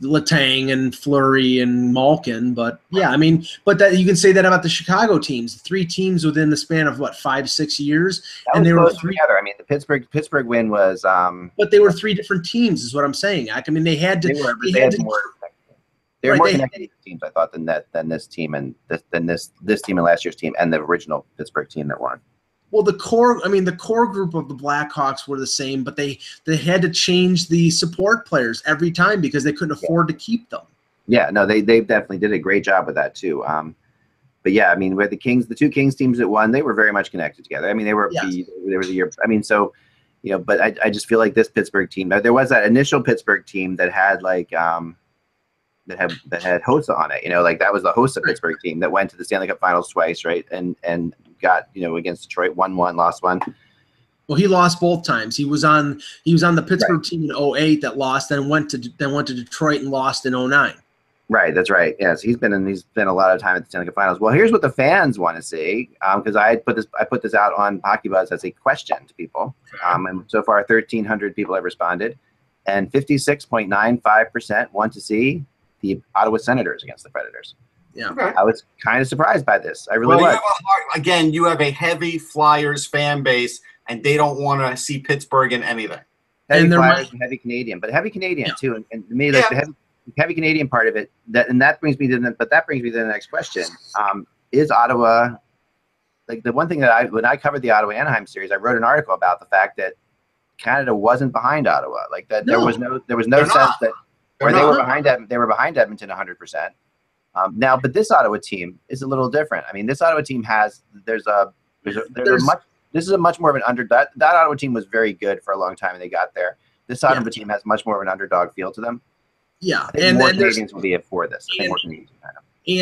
[SPEAKER 4] Letang and Fleury and Malkin, but yeah, I mean, but that you can say that about the Chicago teams. Three teams within the span of what five, six years,
[SPEAKER 3] That
[SPEAKER 4] and they were three,
[SPEAKER 3] together. I mean, the Pittsburgh Pittsburgh win was um
[SPEAKER 4] but they were three different teams, is what I'm saying. I mean, they had to.
[SPEAKER 3] they were
[SPEAKER 4] they
[SPEAKER 3] they
[SPEAKER 4] had
[SPEAKER 3] had
[SPEAKER 4] to-
[SPEAKER 3] more they were
[SPEAKER 4] Right,
[SPEAKER 3] more
[SPEAKER 4] they-
[SPEAKER 3] connected teams I thought than that than this team and this than this this team and last year's team and the original Pittsburgh team that won.
[SPEAKER 4] Well, the core, I mean, the core group of the Blackhawks were the same, but they they had to change the support players every time because they couldn't afford to keep them.
[SPEAKER 3] Yeah, no, they they definitely did a great job with that too. Um, but yeah, I mean, with the Kings, the two Kings teams that won, they were very much connected together. I mean, they were
[SPEAKER 4] Yes.
[SPEAKER 3] the, they were the year. I mean, so you know, but I, I just feel like this Pittsburgh team. There was that initial Pittsburgh team that had like um that had that had Hossa on it. You know, like that was the Hossa Pittsburgh team that went to the Stanley Cup Finals twice, right? And and got you know against Detroit, one one, lost one.
[SPEAKER 4] Well, he lost both times. He was on he was on the Pittsburgh team in 08 that lost, then went to then went to Detroit and lost in 09.
[SPEAKER 3] Right, that's right. Yes, he's been in. He's been a lot of time at the Stanley Cup Finals. Well, here's what the fans want to see, because I put this. I put this out on Hockey Buzz as a question to people, um, and so far 1,300 people have responded, and 56.95 percent want to see the Ottawa Senators against the Predators.
[SPEAKER 4] Yeah.
[SPEAKER 2] Okay.
[SPEAKER 3] I was kind of surprised by this. I really
[SPEAKER 2] Well, you
[SPEAKER 3] was.
[SPEAKER 2] have a hard, again, you have a heavy Flyers fan base, and they don't want to see Pittsburgh in anything.
[SPEAKER 3] Heavy
[SPEAKER 4] and there
[SPEAKER 3] Flyers
[SPEAKER 4] might-
[SPEAKER 3] and heavy Canadian, but heavy Canadian
[SPEAKER 4] Yeah.
[SPEAKER 3] too. And, and to me, like
[SPEAKER 2] Yeah.
[SPEAKER 3] the heavy, heavy Canadian part of it. That and that brings me to the, but that brings me to the next question. Um, is Ottawa like the one thing that I when I covered the Ottawa Anaheim series, I wrote an article about the fact that Canada wasn't behind Ottawa. Like that there was no there was no
[SPEAKER 2] They're
[SPEAKER 3] sense
[SPEAKER 2] not.
[SPEAKER 3] that
[SPEAKER 2] They're
[SPEAKER 3] or they were behind Ed- they were behind Edmonton 100. percent um, Now, but this Ottawa team is a little different. I mean, this Ottawa team has there's a there's a, there's
[SPEAKER 4] There's-
[SPEAKER 3] a much this is a much more of an under that that Ottawa team was very good for a long time and they got there. This
[SPEAKER 4] Yeah.
[SPEAKER 3] Ottawa team has much more of an underdog feel to them.
[SPEAKER 4] Yeah, and
[SPEAKER 3] more Canadians will be it for this. I think
[SPEAKER 4] and-
[SPEAKER 3] more Canadians. will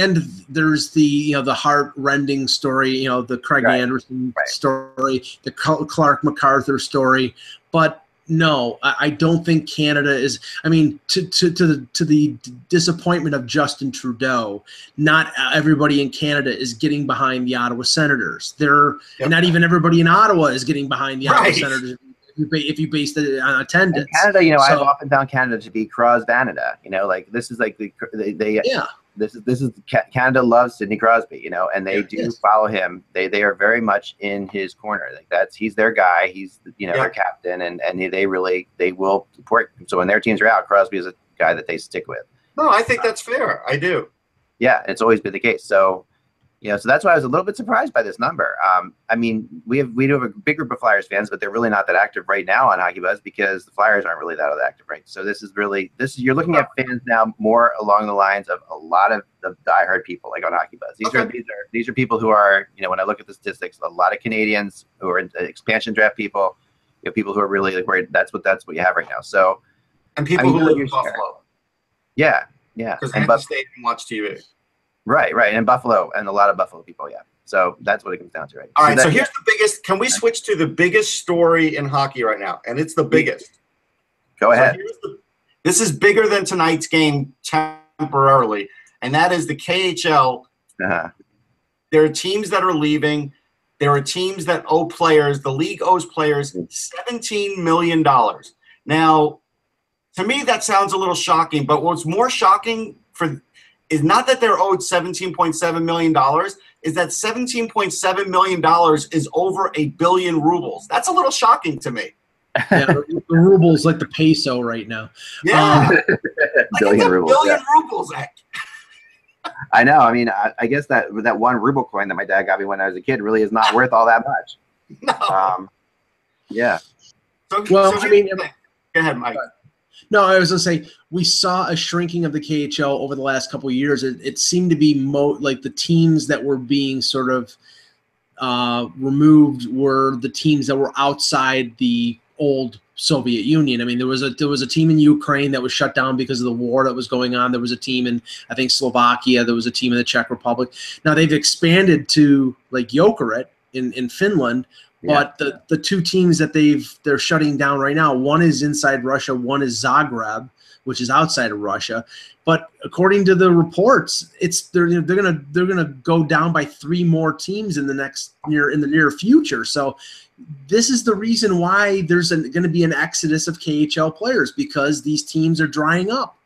[SPEAKER 4] and there's the you know the heart rending story you know the craig
[SPEAKER 3] Right.
[SPEAKER 4] anderson
[SPEAKER 3] Right.
[SPEAKER 4] story the clarke macarthur story but no I, I don't think canada is i mean to, to, to the to the disappointment of justin trudeau not everybody in canada is getting behind the ottawa senators they're
[SPEAKER 2] Yep.
[SPEAKER 4] not even everybody in ottawa is getting behind the ottawa senators if you, ba- if you base it on
[SPEAKER 3] And
[SPEAKER 4] attendance
[SPEAKER 3] Canada, you know, I've often found Canada to be Cross Canada. You know, like this is like the they, they
[SPEAKER 4] yeah
[SPEAKER 3] this is this is Canada loves Sidney Crosby, you know, and they
[SPEAKER 2] Yeah.
[SPEAKER 3] do
[SPEAKER 4] Yes.
[SPEAKER 3] follow him. They they are very much in his corner. Like that's he's their guy. He's you know
[SPEAKER 2] Yeah.
[SPEAKER 3] their captain, and and they really they will support. Him. So when their teams are out, Crosby is a guy that they stick with.
[SPEAKER 2] No, I think that's fair. I do.
[SPEAKER 3] Yeah, it's always been the case. So you know, so that's why I was a little bit surprised by this number. Um, I mean, we have we do have a big group of Flyers fans, but they're really not that active right now on Hockey Buzz because the Flyers aren't really that active, right? So this is really this is you're looking at fans now more along the lines of a lot of the diehard people like on Hockey Buzz. These are these are these are people who are you know when I look at the statistics, a lot of Canadians who are expansion draft people, you know, people who are really like where that's what that's what you have right now. So
[SPEAKER 2] And people
[SPEAKER 3] I mean,
[SPEAKER 2] who live in. Buffalo
[SPEAKER 3] yeah, yeah,
[SPEAKER 2] because they have to stay and watch TV.
[SPEAKER 3] Right, right, and Buffalo and a lot of Buffalo people, yeah. So that's what it comes down to, right?
[SPEAKER 2] All right,
[SPEAKER 3] that-
[SPEAKER 2] so here's the biggest. Can we switch to the biggest story in hockey right now? And it's the biggest.
[SPEAKER 3] Go
[SPEAKER 2] So
[SPEAKER 3] ahead.
[SPEAKER 2] here's the- this is bigger than tonight's game temporarily, and that is the KHL.
[SPEAKER 3] Uh-huh.
[SPEAKER 2] There are teams that are leaving. There are teams that owe players. The league owes players $17 million. Now, to me, that sounds a little shocking, but what's more shocking for is not that they're owed $17.7 million, is that $17.7 million is over a billion rubles. That's a little shocking to me.
[SPEAKER 4] yeah (laughs) the ruble's like the peso right now
[SPEAKER 2] Yeah.
[SPEAKER 4] Um, (laughs)
[SPEAKER 3] billion
[SPEAKER 2] it's
[SPEAKER 3] rubles.
[SPEAKER 2] billion
[SPEAKER 3] yeah.
[SPEAKER 2] rubles.
[SPEAKER 3] I know. I mean, I, I guess that that one ruble coin that my dad got me when I was a kid really is not worth all that much. (laughs)
[SPEAKER 2] No.
[SPEAKER 3] Um, yeah.
[SPEAKER 2] So,
[SPEAKER 4] Well,
[SPEAKER 2] so
[SPEAKER 4] I mean,
[SPEAKER 2] go ahead, Mike.
[SPEAKER 4] No, I was gonna say we saw a shrinking of the KHL over the last couple of years. It, it seemed to be mo like the teams that were being sort of uh, removed were the teams that were outside the old Soviet Union. I mean, there was a there was a team in Ukraine that was shut down because of the war that was going on. There was a team in I think Slovakia. There was a team in the Czech Republic. Now they've expanded to like Jokerit in in Finland. But the, the two teams that they've they're shutting down right now, one is inside Russia, one is Zagreb, which is outside of Russia. But according to the reports, it's they're they're gonna they're gonna go down by three more teams in the next near in the near future. So this is the reason why there's going to be an exodus of KHL players because these teams are drying up.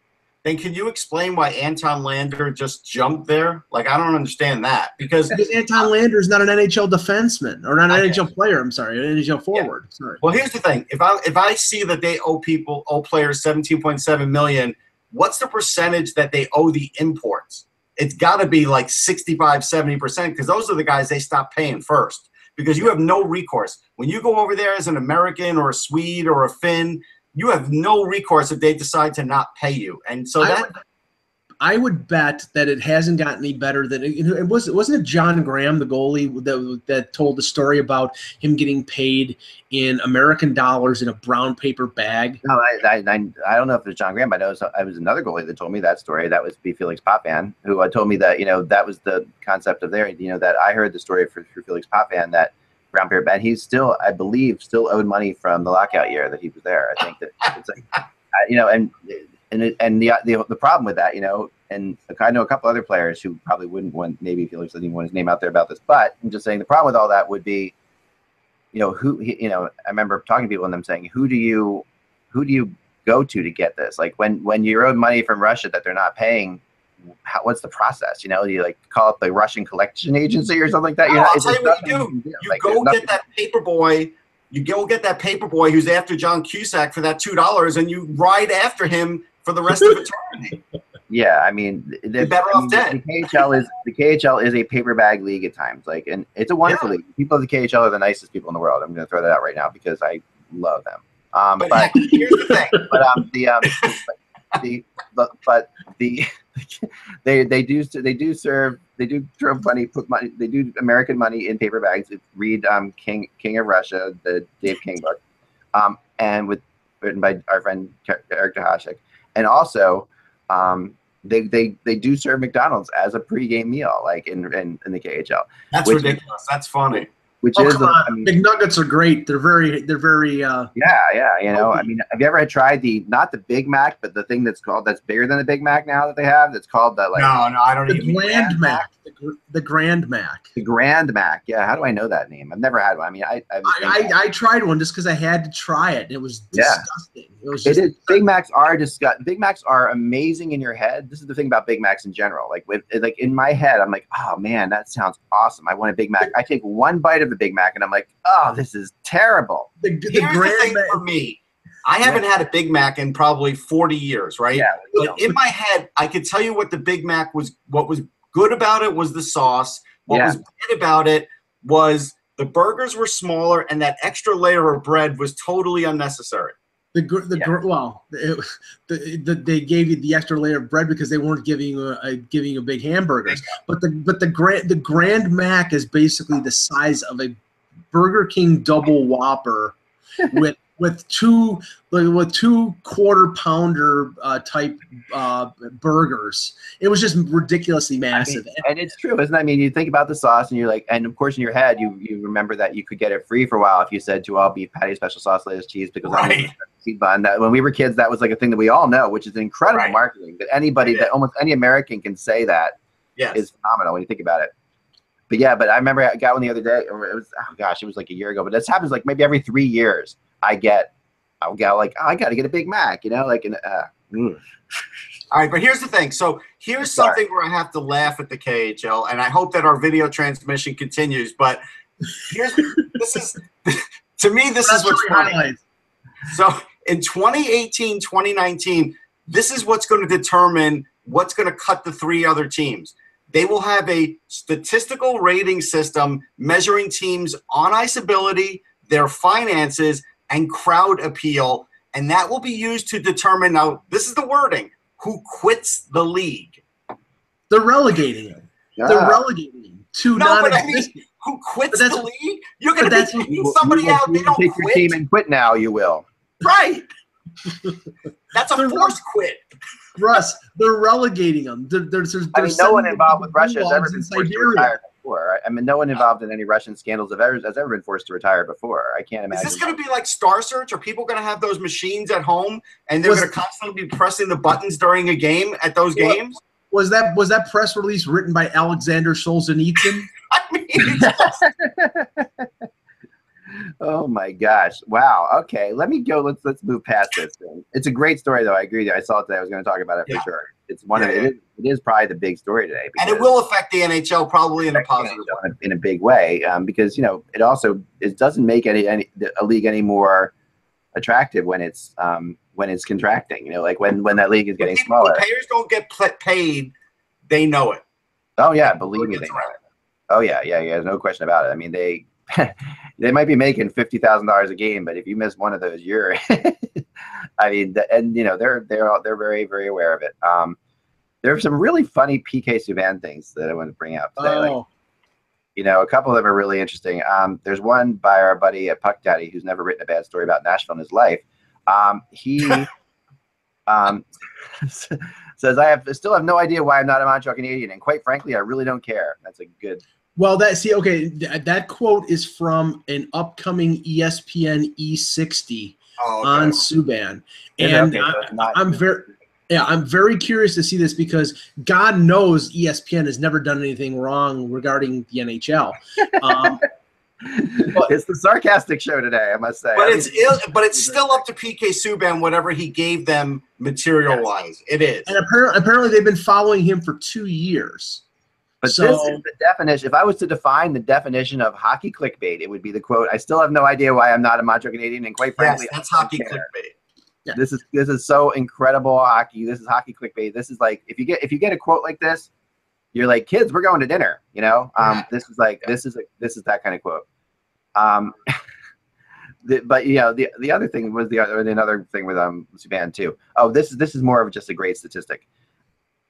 [SPEAKER 2] And can you explain why Anton Lander just jumped there? Like, I don't understand that because
[SPEAKER 4] Because Anton Lander is not an NHL defenseman or not an NHL player. I'm sorry, an NHL forward. Sorry.
[SPEAKER 2] Well, here's the thing: if I if I see that they owe people owe players 17.7 million, what's the percentage that they owe the imports? It's got to be like 65, 70 percent because those are the guys they stop paying first because you have no recourse when you go over there as an American or a Swede or a Finn. You have no recourse if they decide to not pay you, and so
[SPEAKER 4] I
[SPEAKER 2] that
[SPEAKER 4] would, I would bet that it hasn't gotten any better than it, it was. Wasn't it John Grahame, the goalie, that that told the story about him getting paid in American dollars in a brown paper bag?
[SPEAKER 3] No, I, I, I, I don't know if it was John Grahame, but I know it was, I was another goalie that told me that story. That was B. Felix Potvin, who uh, told me that, you know, that was the concept of there. You know, that I heard the story for, for Felix Potvin that brown paper bag. He's still, I believe, still owed money from the lockout year that he was there. I think that it's like, (laughs) you know, and and it, and the, the the problem with that, you know, and I know a couple other players who probably wouldn't want maybe Felix doesn't even want his name out there about this, but I'm just saying the problem with all that would be, you know, who you know, I remember talking to people and them saying, who do you who do you go to to get this? Like when when you're owed money from Russia that they're not paying, how, what's the process? You know, you like call up the Russian collection agency or something like that.
[SPEAKER 2] No,
[SPEAKER 3] You're not-
[SPEAKER 2] I'll tell you what you
[SPEAKER 3] nothing
[SPEAKER 2] do. You
[SPEAKER 3] Like,
[SPEAKER 2] go get that paper boy. You go get that paper boy who's after John Cusack for that two dollars, and you ride after him for the rest of eternity. (laughs)
[SPEAKER 3] Yeah, I mean, the,
[SPEAKER 2] better
[SPEAKER 3] I
[SPEAKER 2] off
[SPEAKER 3] mean,
[SPEAKER 2] dead.
[SPEAKER 3] The KHL is the KHL is a paper bag league at times. Like, and it's a wonderful
[SPEAKER 2] Yeah.
[SPEAKER 3] league. People of the KHL are the nicest people in the world. I'm going to throw that out right now because I love them. Um,
[SPEAKER 2] But,
[SPEAKER 3] but
[SPEAKER 2] here's the thing. (laughs)
[SPEAKER 3] but um the um (laughs) the but, but the (laughs) they they do they do serve they do throw money put money they do American money in paper bags. Read um King King of Russia the Dave King book, um and with written by our friend Eric Duhatschek, and also um they they they do serve McDonald's as a pregame meal like in in, in the KHL,
[SPEAKER 2] That's ridiculous. That's funny.
[SPEAKER 3] Which
[SPEAKER 4] Oh,
[SPEAKER 3] is
[SPEAKER 4] come on.
[SPEAKER 3] I mean,
[SPEAKER 4] McNuggets are great. They're very, they're very. uh
[SPEAKER 3] Yeah, yeah, you know, I mean, have you ever tried the not the Big Mac, but the thing that's called that's bigger than the Big Mac now that they have? That's called the like
[SPEAKER 2] no, no, I don't even.
[SPEAKER 4] The
[SPEAKER 2] even.
[SPEAKER 4] Grand Mac. The, the Grand Mac.
[SPEAKER 3] the Grand Mac. Yeah, how do I know that name? I've never had one. I mean, I, I,
[SPEAKER 4] I, I, I tried one just because I had to try it. and It was disgusting. It was just
[SPEAKER 3] is. Big Macs are disgust. Big Macs are amazing in your head. This is the thing about Big Macs in general. Like with like in my head, I'm like, oh man, that sounds awesome. I want a Big Mac. I take one bite of the Big Mac and I'm like, oh, this is terrible.
[SPEAKER 4] the, the
[SPEAKER 2] Here's the thing
[SPEAKER 4] Mac.
[SPEAKER 2] for me. I haven't had a Big Mac in probably 40 years, right?
[SPEAKER 3] Yeah, you know.
[SPEAKER 2] But in my head, I could tell you what the Big Mac was. What was good about it was the sauce. What
[SPEAKER 3] Yeah.
[SPEAKER 2] was bad about it was the burgers were smaller, and that extra layer of bread was totally unnecessary.
[SPEAKER 4] The gr- the
[SPEAKER 3] Yeah.
[SPEAKER 4] gr- well, it, the, the, they gave you the extra layer of bread because they weren't giving you a, a giving you big hamburgers. But the but the grand the Grand Mac is basically the size of a Burger King double Whopper with (laughs) with two with two quarter pounder uh, type uh, burgers. It was just ridiculously
[SPEAKER 3] I mean,
[SPEAKER 4] massive.
[SPEAKER 3] and it's true, isn't it? I mean, you think about the sauce, and you're like, and of course, in your head, you you remember that you could get it free for a while if you said two all beef patty, special sauce, lettuce, cheese, pickles,
[SPEAKER 2] Right.
[SPEAKER 3] onions, seed bun. That when we were kids, that was like a thing that we all know, which is incredible
[SPEAKER 2] Right.
[SPEAKER 3] marketing. That anybody,
[SPEAKER 2] Yeah.
[SPEAKER 3] that almost any American can say that
[SPEAKER 2] Yes.
[SPEAKER 3] is phenomenal when you think about it. But yeah, but I remember I got one the other day, or it was oh gosh, it was like a year ago. But this happens like maybe every three years. I get, I'll get like, oh, I got to get a Big Mac, you know, like an. Uh, mm. (laughs)
[SPEAKER 2] All right, but here's the thing. So here's
[SPEAKER 3] Sorry.
[SPEAKER 2] something where I have to laugh at the KHL, and I hope that our video transmission continues. But here's this is (laughs) to me this is what's
[SPEAKER 4] really
[SPEAKER 2] funny.
[SPEAKER 4] highlights.
[SPEAKER 2] So in 2018, 2019, this is what's going to determine what's going to cut the three other teams. They will have a statistical rating system measuring teams on ice ability, their finances, and crowd appeal. And that will be used to determine now, this is the wording who quits the league.
[SPEAKER 4] They're relegating him. They're
[SPEAKER 3] Ah.
[SPEAKER 4] relegating him to
[SPEAKER 2] No, but I
[SPEAKER 4] non-existent.
[SPEAKER 2] Who quits
[SPEAKER 4] that's-
[SPEAKER 2] the league? You're going to
[SPEAKER 4] that's
[SPEAKER 2] be
[SPEAKER 4] what-
[SPEAKER 2] kicking
[SPEAKER 3] You-
[SPEAKER 2] somebody
[SPEAKER 3] you will-
[SPEAKER 2] out.
[SPEAKER 3] you
[SPEAKER 2] They don't
[SPEAKER 3] take your team and quit now. You will.
[SPEAKER 2] Right. (laughs) That's a
[SPEAKER 4] They're
[SPEAKER 2] forced quit.
[SPEAKER 4] Russ, they're relegating them. They're, they're, they're,
[SPEAKER 3] I
[SPEAKER 4] they're
[SPEAKER 3] mean, no one involved with
[SPEAKER 4] to
[SPEAKER 3] Russia has ever
[SPEAKER 4] gulags
[SPEAKER 3] been
[SPEAKER 4] in
[SPEAKER 3] forced to
[SPEAKER 4] Siberia.
[SPEAKER 3] retire before. I mean, no one involved in any Russian scandals have ever has ever been forced to retire before. I can't imagine.
[SPEAKER 2] Is this going to be like Star Search? Are people going to have those machines at home and they're going to constantly be pressing the buttons during a game at those
[SPEAKER 4] Well-
[SPEAKER 2] games?
[SPEAKER 4] Was that was that press release written by Alexander Solzhenitsyn? (laughs)
[SPEAKER 2] I mean, (laughs)
[SPEAKER 3] oh my gosh! Wow. Okay, let me go. Let's let's move past this. Thing. It's a great story, though. I agree. with you. I saw it today. I was going to talk about it for sure. It's one of
[SPEAKER 2] Yeah,
[SPEAKER 3] it is, it is probably the big story today.
[SPEAKER 2] and it will affect the NHL probably in a positive way.
[SPEAKER 3] in a, in a big way um, because you know it also it doesn't make any, any a league any more attractive when it's um, when it's contracting. You know, like when when that league is getting
[SPEAKER 2] people-
[SPEAKER 3] smaller.
[SPEAKER 2] players don't get pl- paid, they know it.
[SPEAKER 3] Oh yeah, believe me, they know it. Oh yeah, yeah, yeah. There's no question about it. I mean, they (laughs) they might be making fifty thousand dollars a game, but if you miss one of those, you're. (laughs) I mean, the, and you know they're they're all- they're very very aware of it. Um, there are some really funny PK Subban things that I want to bring up today. Like,
[SPEAKER 4] Oh,
[SPEAKER 3] you know, a couple of them are really interesting. Um, there's one by our buddy at Puck Daddy who's never written a bad story about Nashville in his life. Um, he (laughs) um, says, "I have still have no idea why I'm not a Montreal Canadian, and quite frankly, I really don't care." That's a good.
[SPEAKER 4] well, that see, okay, th- that quote is from an upcoming ESPN E60
[SPEAKER 2] Oh,
[SPEAKER 4] on
[SPEAKER 2] okay.
[SPEAKER 4] Subban,
[SPEAKER 3] Yeah,
[SPEAKER 4] and
[SPEAKER 3] okay,
[SPEAKER 4] I, I'm very. Yeah, I'm very curious to see this because God knows ESPN has never done anything wrong regarding the NHL. Um, (laughs)
[SPEAKER 3] it's the sarcastic show today, I must say.
[SPEAKER 2] But
[SPEAKER 3] I
[SPEAKER 2] it's ill, but it's (laughs) still up to PK Subban whatever he gave them material wise. It is.
[SPEAKER 4] and apparently, apparently, they've been following him for two years.
[SPEAKER 3] But
[SPEAKER 4] So-
[SPEAKER 3] this is the definition. If I was to define the definition of hockey clickbait, it would be the quote: "I still have no idea why I'm not a Montreal Canadian, and quite
[SPEAKER 2] Yes,
[SPEAKER 3] frankly,
[SPEAKER 2] that's
[SPEAKER 3] I
[SPEAKER 2] hockey
[SPEAKER 3] care."
[SPEAKER 2] clickbait.
[SPEAKER 4] Yeah.
[SPEAKER 3] This is this is so incredible hockey. This is hockey clickbait. This is like if you get if you get a quote like this, you're like, kids, we're going to dinner. You know, um,
[SPEAKER 2] Yeah.
[SPEAKER 3] this is like this is a, this is that kind of quote. Um, (laughs) the, but you know, the the other thing was the other another thing with um Subban too. Oh, this is this is more of just a great statistic,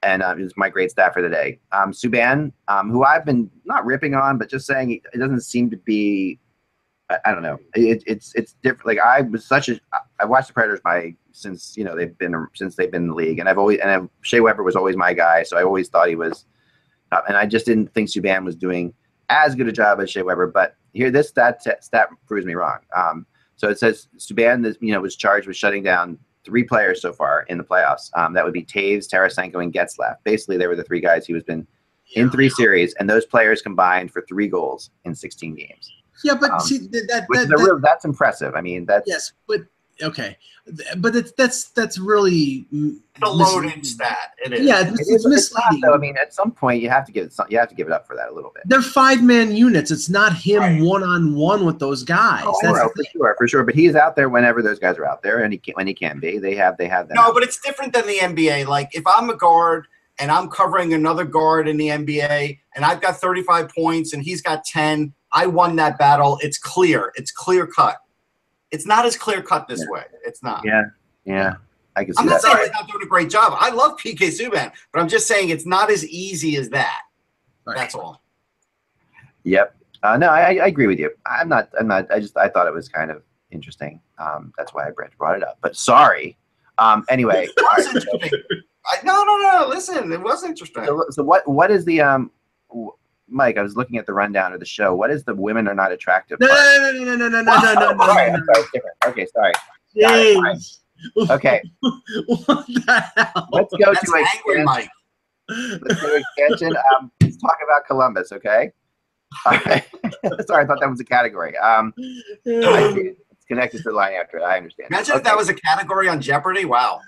[SPEAKER 3] and um, it's my great stat for the day. Um, Subban, um, who I've been not ripping on, but just saying it doesn't seem to be. I, I don't know. It, it's it's different. Like I was such a. I've watched the Predators my since you know they've been since they've been in the league, and I've always and I've, Shea Weber was always my guy, so I always thought he was. top, and I just didn't think Subban was doing as good a job as Shea Weber. But here, this stat stat proves me wrong. Um, so it says Subban, you know, was charged with shutting down three players so far in the playoffs. Um, that would be Toews, Tarasenko, and Getzlaf. Basically, they were the three guys he was been in three series, and those players combined for three goals in 16 games.
[SPEAKER 4] Yeah, but
[SPEAKER 3] Um,
[SPEAKER 4] see that that,
[SPEAKER 3] Which
[SPEAKER 4] that,
[SPEAKER 3] is
[SPEAKER 4] that-
[SPEAKER 3] real, that's impressive. I mean, that's
[SPEAKER 4] yes, but okay, but it's that's that's really
[SPEAKER 2] The loaded
[SPEAKER 4] misleading.
[SPEAKER 2] stat. It is.
[SPEAKER 4] Yeah, it's, it's
[SPEAKER 3] it's
[SPEAKER 4] misleading.
[SPEAKER 3] though. I mean, at some point, you have to give it. Some, you have to give it up for that a little bit.
[SPEAKER 4] They're five man units. It's not him
[SPEAKER 2] Right.
[SPEAKER 4] one on one with those guys.
[SPEAKER 3] Oh,
[SPEAKER 4] That's
[SPEAKER 3] no,
[SPEAKER 4] the
[SPEAKER 3] for sure, for sure. But he's out there whenever those guys are out there, and he can, when he can be. They have they have that.
[SPEAKER 2] No, but it's different than the NBA. Like if I'm a guard and I'm covering another guard in the NBA and I've got 35 points and he's got 10, I won that battle. It's clear. It's clear cut. It's not as clear cut this way. It's not.
[SPEAKER 3] yeah, yeah, I can see
[SPEAKER 2] I'm not
[SPEAKER 3] that.
[SPEAKER 2] saying he's not doing a great job. I love PK Subban, but I'm just saying it's not as easy as that.
[SPEAKER 4] Right.
[SPEAKER 2] That's all.
[SPEAKER 3] Yep. Uh, no, I, I agree with you. I'm not. I'm not. I just I thought it was kind of interesting. Um, that's why I brought brought it up. But sorry. Um, anyway.
[SPEAKER 2] It was interesting. (laughs) I, no, no, no. Listen, it was interesting.
[SPEAKER 3] so, so what what is the um, w- Mike, I was looking at the rundown of the show. What is the women are not attractive?
[SPEAKER 4] No,
[SPEAKER 3] part?
[SPEAKER 4] no, no, no, no, no, no, no, no.
[SPEAKER 3] Sorry. Okay, sorry. James. Okay. (laughs)
[SPEAKER 4] what the hell?
[SPEAKER 3] Let's go
[SPEAKER 2] That's
[SPEAKER 3] to
[SPEAKER 2] angry,
[SPEAKER 3] expansion.
[SPEAKER 2] Mike.
[SPEAKER 3] Let's go extension. Um, let's talk about Columbus, okay? (laughs) Sorry, I thought that was a category. Um, It's connected to the line after it. I understand.
[SPEAKER 2] Imagine okay. if that was a category on Jeopardy. Wow.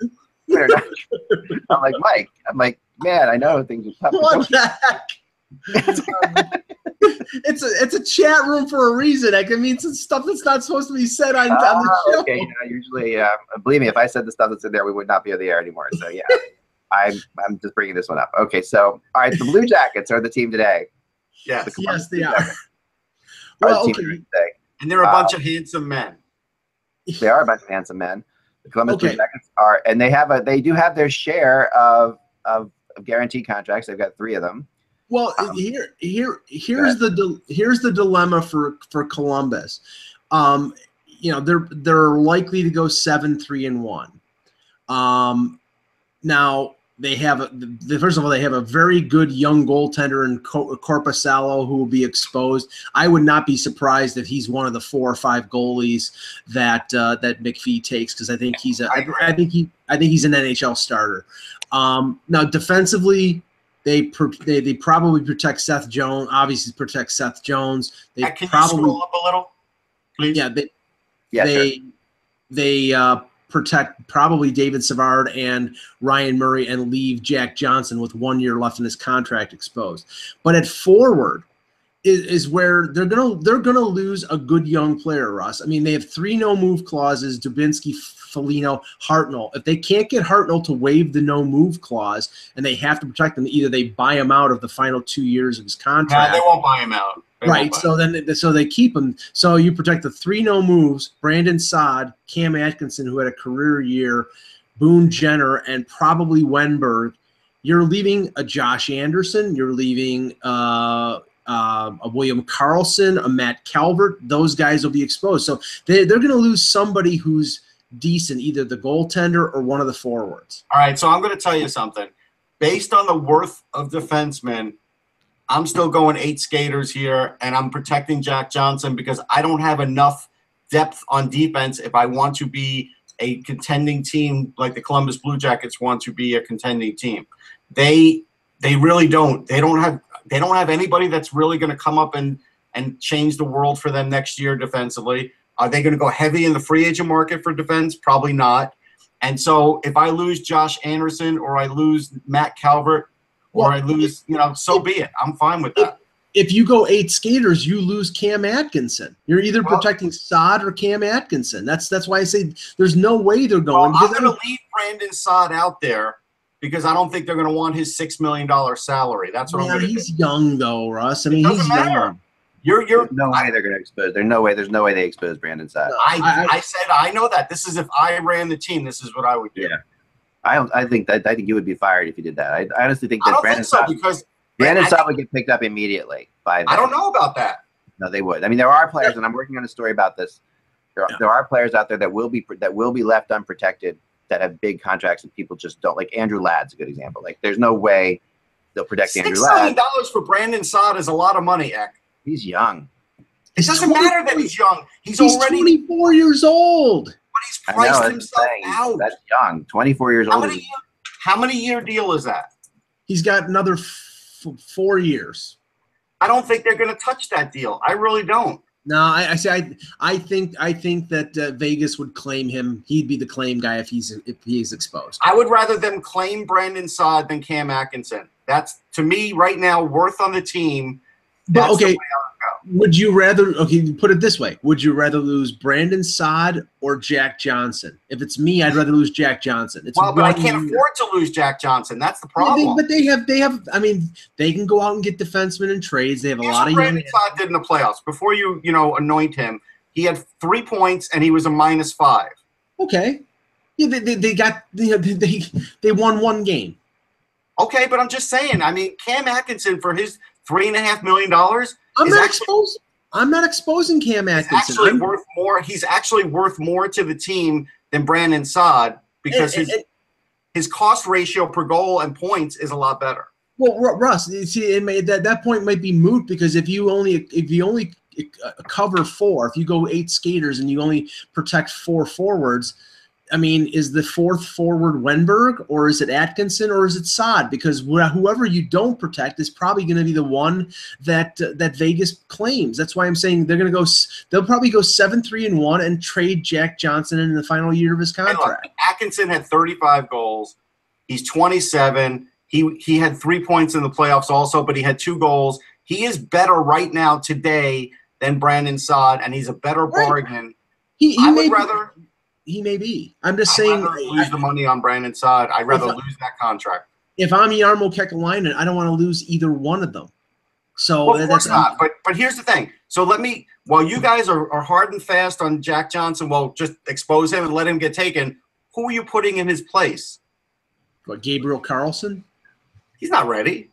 [SPEAKER 2] (laughs)
[SPEAKER 3] I'm like Mike. I'm like, man, I know things are tough.
[SPEAKER 4] What the heck? (laughs) (laughs) it's a it's a chat room for a reason. Like, I mean, it's stuff that's not supposed to be said on, on the
[SPEAKER 3] Ah,
[SPEAKER 4] show.
[SPEAKER 3] okay, you know, usually, um, believe me, if I said the stuff that's in there, we would not be on the air anymore. So yeah, (laughs) I'm I'm just bringing this one up. Okay, so all right, the Blue Jackets are the team today.
[SPEAKER 2] Yes.
[SPEAKER 3] The
[SPEAKER 4] Yes, they are.
[SPEAKER 3] Are
[SPEAKER 4] Well,
[SPEAKER 3] the
[SPEAKER 4] okay.
[SPEAKER 3] today.
[SPEAKER 2] And they're a bunch of handsome men.
[SPEAKER 3] They are a bunch of handsome men. The Columbus Blue Jackets are, and they have a they do have their share of of, of guaranteed contracts. They've got three of them.
[SPEAKER 4] Well,
[SPEAKER 3] Um,
[SPEAKER 4] here, here, here's the here's the dilemma for for Columbus. Um, you know, they're they're likely to go seven three and one. Um, now they have a, the, first of all they have a very good young goaltender in Co- Korpisalo who will be exposed. I would not be surprised if he's one of the four or five goalies that uh, that McPhee takes because I think he's a
[SPEAKER 2] I
[SPEAKER 4] I, think he I think he's an NHL starter. Um, now defensively, they, they they probably protect Seth Jones. Obviously, protect Seth Jones. They
[SPEAKER 2] Uh, Can you
[SPEAKER 4] probably
[SPEAKER 2] scroll up a little, please?
[SPEAKER 4] yeah they
[SPEAKER 3] Yeah, sure.
[SPEAKER 4] they they uh, protect probably David Savard and Ryan Murray and leave Jack Johnson with one year left in his contract exposed. But at forward is, is where they're gonna they're gonna lose a good young player, Russ. I mean, they have three no move clauses: Dubinsky, Foligno, Hartnell. If they can't get Hartnell to waive the no move clause, and they have to protect him, either they buy him out of the final two years of his
[SPEAKER 2] No,
[SPEAKER 4] contract.
[SPEAKER 2] they won't buy him out. They
[SPEAKER 4] Right. So then, so they keep him. So you protect the three no moves: Brandon Saad, Cam Atkinson, who had a career year, Boone Jenner, and probably Wenberg. You're leaving a Josh Anderson. You're leaving uh, uh, a William Karlsson, a Matt Calvert. Those guys will be exposed. So they, they're going to lose somebody who's decent, either the goaltender or one of the forwards.
[SPEAKER 2] All right, so I'm going to tell you something. Based on the worth of defensemen, I'm still going eight skaters here, and I'm protecting Jack Johnson because I don't have enough depth on defense if I want to be a contending team like the Columbus Blue Jackets want to be a contending team. They they really don't. They don't have they don't have anybody that's really going to come up and and change the world for them next year defensively. Are they going to go heavy in the free agent market for defense? Probably not. And so if I lose Josh Anderson or I lose Matt Calvert or I lose, you know, so be it. I'm fine with that.
[SPEAKER 4] if you go eight skaters, you lose Cam Atkinson. You're either
[SPEAKER 2] Well-
[SPEAKER 4] protecting Saad or Cam Atkinson. That's that's why I say there's no way they're
[SPEAKER 2] Well,
[SPEAKER 4] going.
[SPEAKER 2] I'm going to leave Brandon Saad out there because I don't think they're going to want his six million dollar salary. That's what I'm going to do.
[SPEAKER 4] he's young though, Russ. I mean, he's
[SPEAKER 2] matter.
[SPEAKER 4] young.
[SPEAKER 2] You're you're.
[SPEAKER 3] There's no way they're going to expose. There's no way. There's no way they expose Brandon Saad.
[SPEAKER 2] I,
[SPEAKER 4] I-
[SPEAKER 2] I said I know that. This is if I ran the team. This is what I would do.
[SPEAKER 3] Yeah. I don't. I think that. I think you would be fired if you did that. I, I honestly think
[SPEAKER 2] I
[SPEAKER 3] that
[SPEAKER 2] don't
[SPEAKER 3] Brandon
[SPEAKER 2] think so
[SPEAKER 3] Saad,
[SPEAKER 2] because
[SPEAKER 3] Brandon Saad would get picked up immediately by.
[SPEAKER 2] I don't know about that.
[SPEAKER 3] No, they would. I mean, there are players, and I'm working on a story about this. There, are,
[SPEAKER 4] Yeah.
[SPEAKER 3] there are players out there that will be that will be left unprotected that have big contracts and people just don't like. Andrew Ladd's a good example. Like, there's no way they'll protect Andrew Ladd.
[SPEAKER 2] Six million
[SPEAKER 3] Ladd.
[SPEAKER 2] dollars for Brandon Saad is a lot of money, Eck.
[SPEAKER 3] He's young.
[SPEAKER 2] It doesn't matter that he's young. He's,
[SPEAKER 4] He's
[SPEAKER 2] already
[SPEAKER 4] 24 years old.
[SPEAKER 2] but he's
[SPEAKER 3] I know.
[SPEAKER 2] priced himself
[SPEAKER 3] thing.
[SPEAKER 2] out.
[SPEAKER 3] That's young. 24 years
[SPEAKER 2] How
[SPEAKER 3] old.
[SPEAKER 2] many year, how many year deal is that?
[SPEAKER 4] He's got another f- four years.
[SPEAKER 2] I don't think they're going to touch that deal. I really don't.
[SPEAKER 4] No, I, I say I, I think I think that uh, Vegas would claim him. He'd be the claim guy if he's if he's exposed.
[SPEAKER 2] I would rather them claim Brandon Saad than Cam Atkinson. That's to me right now worth on the team.
[SPEAKER 4] But
[SPEAKER 2] That's
[SPEAKER 4] okay, would you rather? Okay, put it this way: Would you rather lose Brandon Saad or Jack Johnson? If it's me, I'd rather lose Jack Johnson. It's
[SPEAKER 2] Well, but I can't
[SPEAKER 4] year.
[SPEAKER 2] afford to lose Jack Johnson. That's the
[SPEAKER 4] Yeah, they-
[SPEAKER 2] problem.
[SPEAKER 4] but they have they have. I mean, they can go out and get defensemen and trades. They have a lot of young.
[SPEAKER 2] Brandon Saad did in the playoffs. Before you, you know, anoint him, he had three points and he was a minus five.
[SPEAKER 4] Okay, yeah, they, they, they got you know, they they won one game.
[SPEAKER 2] Okay, but I'm just saying. I mean, Cam Atkinson for his three and a half million dollars
[SPEAKER 4] I'm not
[SPEAKER 2] actually-
[SPEAKER 4] exposing. I'm not exposing Cam Atkinson.
[SPEAKER 2] actually
[SPEAKER 4] I'm-
[SPEAKER 2] worth more. He's actually worth more to the team than Brandon Saad because
[SPEAKER 4] and-
[SPEAKER 2] his
[SPEAKER 4] and-
[SPEAKER 2] his cost ratio per goal and points is a lot better.
[SPEAKER 4] Well, Russ, you see, it may, that that point might be moot because if you only if you only uh, cover four, if you go eight skaters and you only protect four forwards, I mean, is the fourth forward Wenberg or is it Atkinson or is it Saad? Because wh- whoever you don't protect is probably going to be the one that uh, that Vegas claims. That's why I'm saying they're going to go. s- They'll probably go seven three and one and trade Jack Johnson in the final year of his
[SPEAKER 2] Hey, look,
[SPEAKER 4] contract.
[SPEAKER 2] Atkinson had 35 goals. He's 27. He he had three points in the playoffs also, but he had two goals. He is better right now today than Brandon Saad, and he's a better
[SPEAKER 4] Right.
[SPEAKER 2] bargain.
[SPEAKER 4] He, he
[SPEAKER 2] I would rather,
[SPEAKER 4] he may be. I'm just
[SPEAKER 2] I'd
[SPEAKER 4] saying.
[SPEAKER 2] lose the money on Brandon Saad. I'd rather
[SPEAKER 4] I-
[SPEAKER 2] lose that contract.
[SPEAKER 4] if I'm Jarmo Kekalainen, I don't want to lose either one of them. So
[SPEAKER 2] Well, of course
[SPEAKER 4] that's
[SPEAKER 2] not. But but here's the thing. So let me while you guys are, are hard and fast on Jack Johnson, well, just expose him and let him get taken. Who are you putting in his place?
[SPEAKER 4] what, Gabriel Carlsson.
[SPEAKER 2] He's not ready.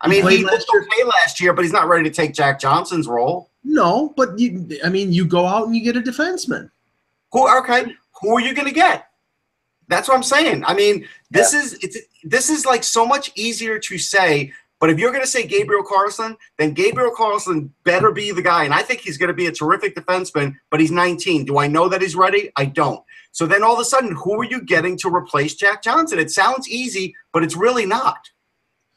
[SPEAKER 2] I mean, he
[SPEAKER 4] last
[SPEAKER 2] looked okay last year, but he's not ready to take Jack Johnson's role.
[SPEAKER 4] No, but you, I mean, you go out and you get a defenseman.
[SPEAKER 2] Who? Okay, who are you going to get? That's what I'm saying. I mean, this is it's this is like so much easier to say. But if you're going to say Gabriel Carlsson, then Gabriel Carlsson better be the guy. And I think he's going to be a terrific defenseman. But he's 19. Do I know that he's ready? I don't. So then all of a sudden, who are you getting to replace Jack Johnson? It sounds easy, but it's really not.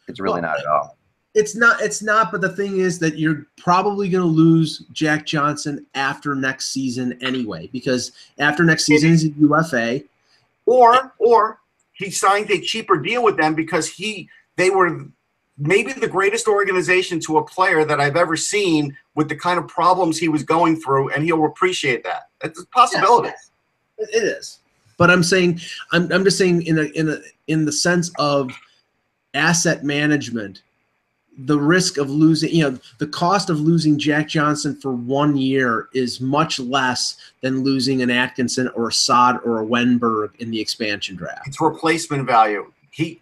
[SPEAKER 3] It's really not at all.
[SPEAKER 4] It's not. It's not. But the thing is that you're probably going to lose Jack Johnson after next season anyway, because after next season is a UFA.
[SPEAKER 2] Or or he signed a cheaper deal with them because he they were maybe the greatest organization to a player that I've ever seen with the kind of problems he was going through, and he'll appreciate that. It's a possibility.
[SPEAKER 4] It it is. But I'm saying, I'm, I'm just saying in a in a in the sense of asset management, the risk of losing, you know, the cost of losing Jack Johnson for one year is much less than losing an Atkinson or a Saad or a Wenberg in the expansion draft.
[SPEAKER 2] It's replacement value. He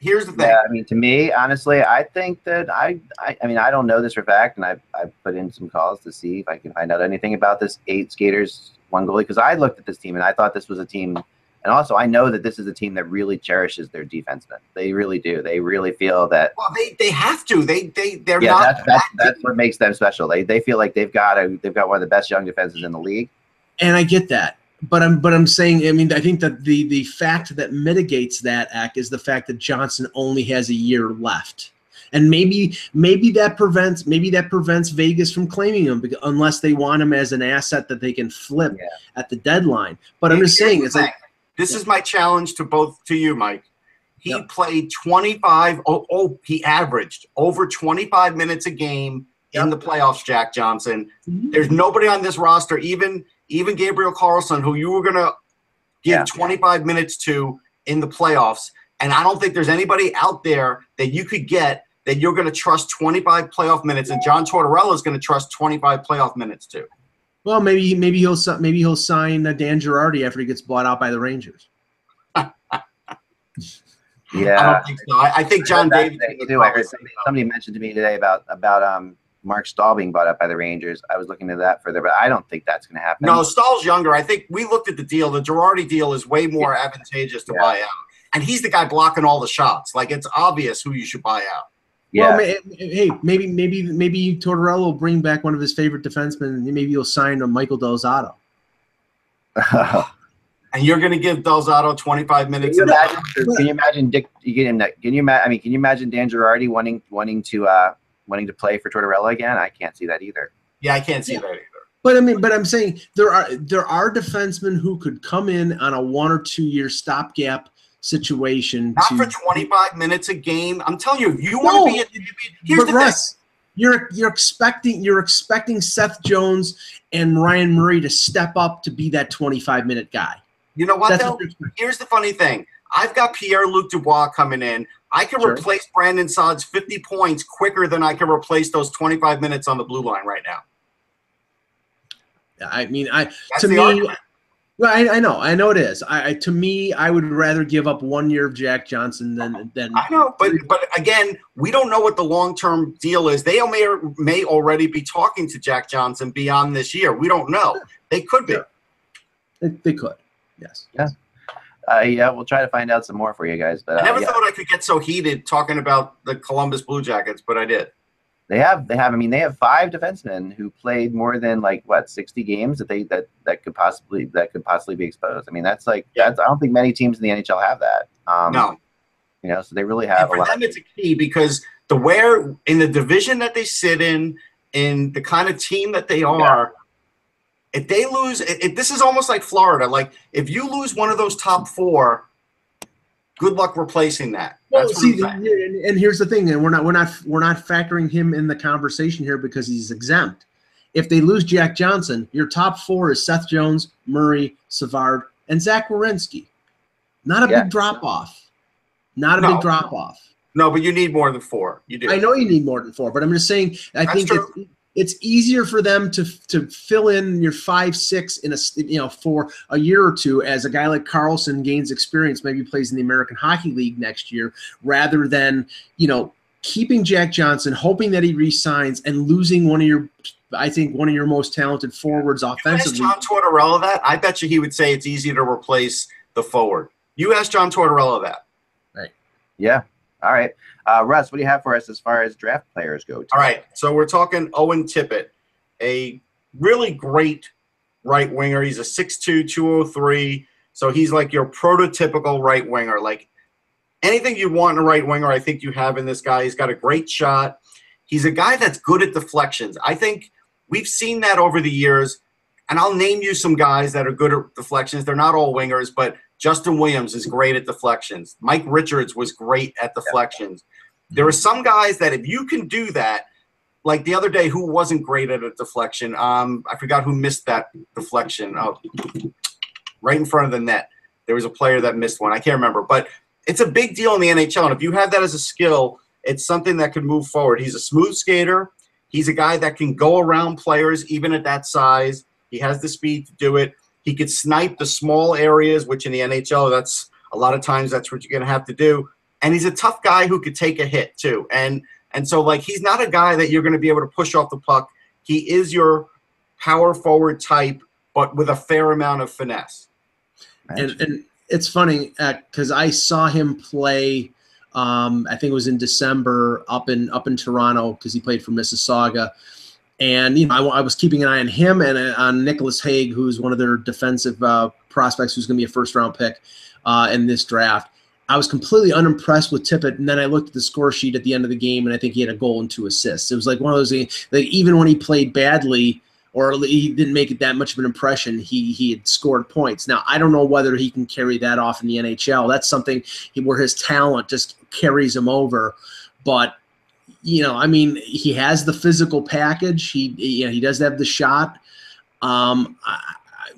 [SPEAKER 2] here's the thing.
[SPEAKER 3] Yeah, I mean, to me, honestly, I think that I, I, I mean, I don't know this for a fact, and I've, I've put in some calls to see if I can find out anything about this eight skaters, one goalie, because I looked at this team and I thought this was a team, and also I know that this is a team that really cherishes their defensemen. They really do. They really feel that.
[SPEAKER 2] Well, they, they have to. They they they're
[SPEAKER 3] Yeah,
[SPEAKER 2] not.
[SPEAKER 3] that's, that's
[SPEAKER 2] acting-
[SPEAKER 3] that's what makes them special. They they feel like they've got a they've got one of the best young defenses in the league.
[SPEAKER 4] And I get that. But I'm but I'm saying I mean I think that the the fact that mitigates that act is the fact that Johnson only has a year left. And maybe maybe that prevents maybe that prevents Vegas from claiming him because, unless they want him as an asset that they can flip
[SPEAKER 3] Yeah.
[SPEAKER 4] at the deadline. But I'm just saying
[SPEAKER 2] the
[SPEAKER 4] it's like
[SPEAKER 2] this is my challenge to both to you, Mike. He
[SPEAKER 4] Yep.
[SPEAKER 2] played 25. Oh, oh, he averaged over 25 minutes a game in the playoffs. Jack Johnson.
[SPEAKER 4] Mhm.
[SPEAKER 2] There's nobody on this roster, even even Gabriel Carlsson, who you were gonna give
[SPEAKER 3] Yeah.
[SPEAKER 2] 25 minutes to in the playoffs. And I don't think there's anybody out there that you could get that you're gonna trust 25 playoff minutes, and John Tortorella is gonna trust 25 playoff minutes to.
[SPEAKER 4] Well, maybe maybe he'll maybe he'll sign uh, Dan Girardi after he gets bought out by the Rangers. (laughs)
[SPEAKER 2] I
[SPEAKER 3] Yeah.
[SPEAKER 2] don't think so. I, I think John
[SPEAKER 3] I heard
[SPEAKER 2] Davis.
[SPEAKER 3] too. I heard somebody, somebody mentioned to me today about about um Marc Staal being bought up by the Rangers. I was looking into that further, but I don't think that's going to happen.
[SPEAKER 2] No, Staal's younger. I think we looked at the deal. The Girardi deal is way more advantageous to
[SPEAKER 3] Yeah.
[SPEAKER 2] buy out. And he's the guy blocking all the shots. Like it's obvious who you should buy out.
[SPEAKER 3] Yeah,
[SPEAKER 4] Well, hey, maybe maybe maybe Tortorella will bring back one of his favorite defensemen. and Maybe he'll sign a Michael Del Zotto. (laughs)
[SPEAKER 2] And you're going to give Delzato 25
[SPEAKER 3] can
[SPEAKER 2] minutes.
[SPEAKER 3] you imagine? Can you imagine Dick? You get him. That can you imagine? I mean, can you imagine Dan Girardi wanting wanting to uh wanting to play for Tortorella again? I can't see that either.
[SPEAKER 2] Yeah, I can't see
[SPEAKER 4] Yeah.
[SPEAKER 2] that either.
[SPEAKER 4] But I mean, but I'm saying there are there are defensemen who could come in on a one or two year stopgap situation.
[SPEAKER 2] Not for 25 minutes a game. I'm telling you, if you
[SPEAKER 4] No,
[SPEAKER 2] want to be a here's the
[SPEAKER 4] Russ, you're you're expecting you're expecting Seth Jones and Ryan Murray to step up to be that 25 minute guy.
[SPEAKER 2] You know what,
[SPEAKER 4] That's
[SPEAKER 2] though?
[SPEAKER 4] what.
[SPEAKER 2] Here's the funny thing. I've got Pierre Luc Dubois coming in. I can
[SPEAKER 4] Sure.
[SPEAKER 2] replace Brandon Saad's 50 points quicker than I can replace those 25 minutes on the blue line right now.
[SPEAKER 4] I mean, I
[SPEAKER 2] That's
[SPEAKER 4] to me,
[SPEAKER 2] argument.
[SPEAKER 4] Well, I, I know, I know it is. I, I to me, I would rather give up one year of Jack Johnson than than
[SPEAKER 2] I know, but but again, we don't know what the long term deal is. They may or may already be talking to Jack Johnson beyond this year. We don't know. They could be.
[SPEAKER 4] Sure. they, they could. Yes.
[SPEAKER 3] Uh, yeah, we'll try to find out some more for you guys. But
[SPEAKER 2] I
[SPEAKER 3] uh,
[SPEAKER 2] never
[SPEAKER 3] yeah,
[SPEAKER 2] thought I could get so heated talking about the Columbus Blue Jackets, but I did.
[SPEAKER 3] They have they have. I mean, they have five defensemen who played more than like what sixty games that they that that could possibly that could possibly be exposed. I mean, that's like
[SPEAKER 2] Yeah.
[SPEAKER 3] that's. I don't think many teams in the NHL have that. Um,
[SPEAKER 2] No.
[SPEAKER 3] you know, so they really
[SPEAKER 2] And
[SPEAKER 3] have a
[SPEAKER 2] for
[SPEAKER 3] lot.
[SPEAKER 2] them, it's a key because the where in the division that they sit in, in the kind of team that they are, if they lose, it- this is almost like Florida. Like if you lose one of those top four, good luck replacing that.
[SPEAKER 4] Well, see, the- and, and here's the thing, and we're not we're not we're not factoring him in the conversation here because he's exempt. If they lose Jack Johnson, your top four is Seth Jones, Murray, Savard, and Zach Werenski. Not a
[SPEAKER 3] Yeah.
[SPEAKER 4] big drop off. Not a
[SPEAKER 2] No.
[SPEAKER 4] big drop off.
[SPEAKER 2] No, but you need more than four. You do.
[SPEAKER 4] I know you need more than four, but I'm just saying. I
[SPEAKER 2] That's
[SPEAKER 4] think
[SPEAKER 2] true.
[SPEAKER 4] It's, it's easier for them to to fill in your five six in a s- you know for a year or two as a guy like Carlsson gains experience, maybe plays in the American Hockey League next year, rather than you know keeping Jack Johnson, hoping that he resigns, and losing one of your. I think one of your most talented forwards
[SPEAKER 2] You ask
[SPEAKER 4] offensively.
[SPEAKER 2] John Tortorella that, I bet you he would say it's easy to replace the forward. You ask John Tortorella that. Right.
[SPEAKER 3] Yeah. All right. Uh, Russ, what do you have for us as far as draft players go?
[SPEAKER 2] All right, so we're talking Owen Tippett, a really great right winger. He's a 6'2", 203. So he's like your prototypical right winger. Like anything you want in a right winger, I think you have in this guy. He's got a great shot. He's a guy that's good at deflections. I think we've seen that over the years. And I'll name you some guys that are good at deflections. They're not all wingers, but Justin Williams is great at deflections. Mike Richards was great at deflections. There are some guys that if you can do that, like the other day, who wasn't great at a deflection? Um, I forgot who missed that deflection. Oh, right in front of the net. There was a player that missed one. I can't remember, but it's a big deal in the NHL. And if you have that as a skill, it's something that can move forward. He's a smooth skater. He's a guy that can go around players even at that size. He has the speed to do it. He could snipe the small areas, which in the NHL, that's a lot of times that's what you're going to have to do. And he's a tough guy who could take a hit too. And and so like he's not a guy that you're going to be able to push off the puck. He is your power forward type, but with a fair amount of finesse.
[SPEAKER 4] and, and it's funny because I saw him play. Um, I think it was in December up in up in Toronto because he played for Mississauga, and you know I, I was keeping an eye on him and uh, on Nicolas Hague, who's one of their defensive uh, prospects, who's going to be a first round pick uh, in this draft. I was completely unimpressed with Tippett, and then I looked at the score sheet at the end of the game, and I think he had a goal and two assists. It was like one of those things. Like even when he played badly, or he didn't make it that much of an impression. He he had scored points. Now I don't know whether he can carry that off in the NHL. That's something where his talent just carries him over. But you know, I mean, he has the physical package. He you know, he does have the shot. Um, I,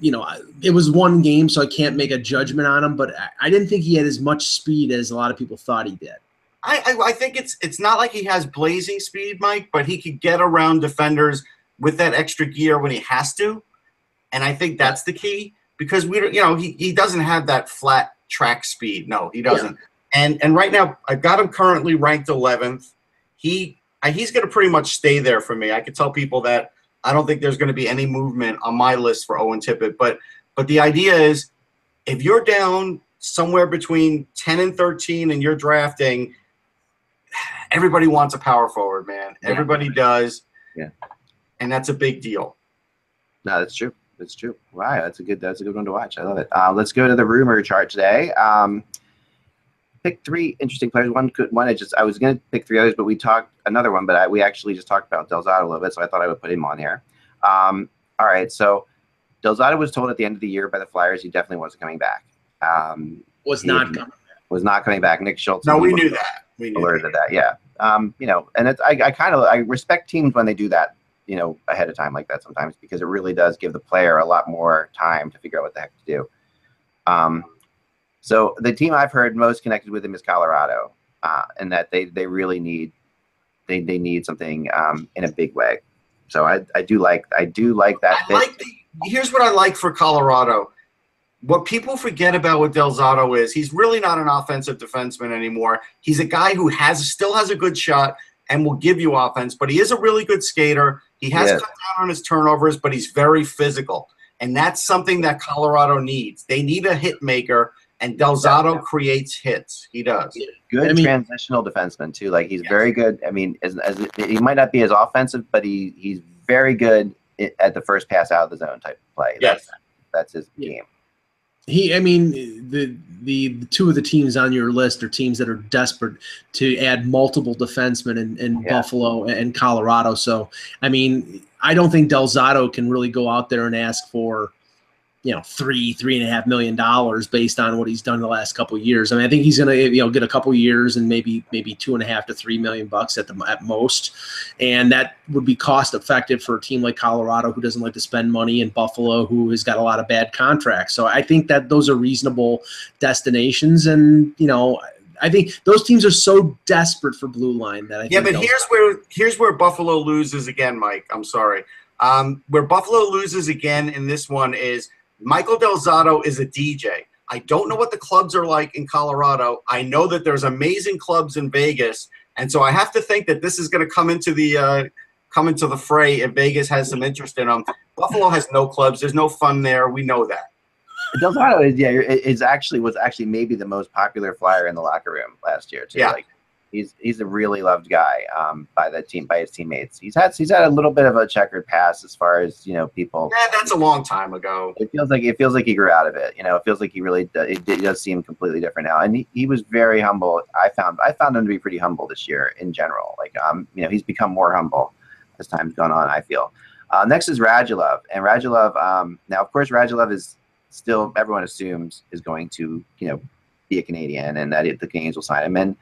[SPEAKER 4] you know, it was one game, so I can't make a judgment on him. But I didn't think he had as much speed as a lot of people thought he did.
[SPEAKER 2] I, I, I think it's it's not like he has blazing speed, Mike, but he could get around defenders with that extra gear when he has to, and I think that's the key because we you know he, he doesn't have that flat track speed. No, he doesn't. Yeah. And and right now I've got him currently ranked 11th. He he's going to pretty much stay there for me. I could tell people that I don't think there's going to be any movement on my list for Owen Tippett, but but the idea is if you're down somewhere between 10 and 13 and you're drafting everybody wants a power forward, man. Yeah. Everybody does.
[SPEAKER 3] Yeah.
[SPEAKER 2] And that's a big deal.
[SPEAKER 3] No, that's true. That's true. Wow, that's a good that's a good one to watch. I love it. Uh, let's go to the rumor chart today. Um, pick three interesting players. One could one I just I was gonna pick three others, but we talked another one, but I, we actually just talked about Del Zotto a little bit, so I thought I would put him on here. Um, all right, so Del Zotto was told at the end of the year by the Flyers he definitely wasn't coming back. Um,
[SPEAKER 4] was not coming. Back.
[SPEAKER 3] Was not coming back. Nick Schultz.
[SPEAKER 2] No, we knew that. We
[SPEAKER 3] knew alerted that. that. Yeah. Um, you know, and it's I, I kind of I respect teams when they do that. You know, ahead of time like that sometimes because it really does give the player a lot more time to figure out what the heck to do. Um, so the team I've heard most connected with him is Colorado, uh, and that they they really need they they need something um, in a big way. So I I do like I do like that.
[SPEAKER 2] Like the, here's what I like for Colorado. What people forget about what Del Zotto is, he's really not an offensive defenseman anymore. He's a guy who has still has a good shot and will give you offense, but he is a really good skater. He has cut down on his turnovers, but he's very physical. And that's something that Colorado needs. They need a hit maker and Del Zotto yeah. creates hits. He does.
[SPEAKER 3] Good I mean, transitional defenseman too. Like he's yes. very good. I mean, as, as he might not be as offensive, but he he's very good at the first pass out of the zone type of play.
[SPEAKER 2] Yes,
[SPEAKER 3] that's, that's his yeah. game.
[SPEAKER 4] He, I mean, the, the, the two of the teams on your list are teams that are desperate to add multiple defensemen in, in yeah. Buffalo and Colorado. So, I mean, I don't think Del Zotto can really go out there and ask for you know three three and a half million dollars based on what he's done the last couple years. I mean, I think he's gonna you know get a couple years and maybe maybe two and a half to three million bucks at the at most, and that would be cost effective for a team like Colorado who doesn't like to spend money and Buffalo who has got a lot of bad contracts. So I think that those are reasonable destinations, and you know. I think those teams are so desperate for blue line that I think
[SPEAKER 2] yeah. But here's where here's where Buffalo loses again, Mike. I'm sorry. Um, where Buffalo loses again in this one is Michael Del Zotto is a DJ. I don't know what the clubs are like in Colorado. I know that there's amazing clubs in Vegas, and so I have to think that this is going to come into the uh, come into the fray if Vegas has some interest in them. Buffalo has no clubs. There's no fun there. We know that.
[SPEAKER 3] Del Zotto is yeah is actually was actually maybe the most popular flyer in the locker room last year too.
[SPEAKER 2] Yeah.
[SPEAKER 3] Like, he's he's a really loved guy um, by the team by his teammates. He's had he's had a little bit of a checkered past as far as you know people.
[SPEAKER 2] Yeah, that's a long time ago.
[SPEAKER 3] It feels like it feels like he grew out of it. You know, it feels like he really does, it, it does seem completely different now. And he, he was very humble. I found I found him to be pretty humble this year in general. Like um you know he's become more humble as time's gone on. I feel. Uh, next is Radulov, and Radulov. Um, now, of course, Radulov is still everyone assumes is going to you know be a Canadian, and that it, the Canadians will sign him. And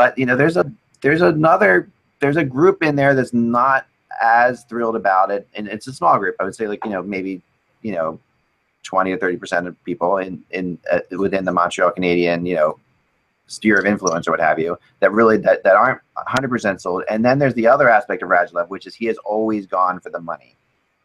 [SPEAKER 3] but you know, there's a there's another there's a group in there that's not as thrilled about it, and it's a small group. I would say like you know maybe you know twenty or thirty percent of people in in uh, within the Montreal Canadian you know sphere of influence or what have you that really that, that aren't 100% sold and then there's the other aspect of Radulov which is he has always gone for the money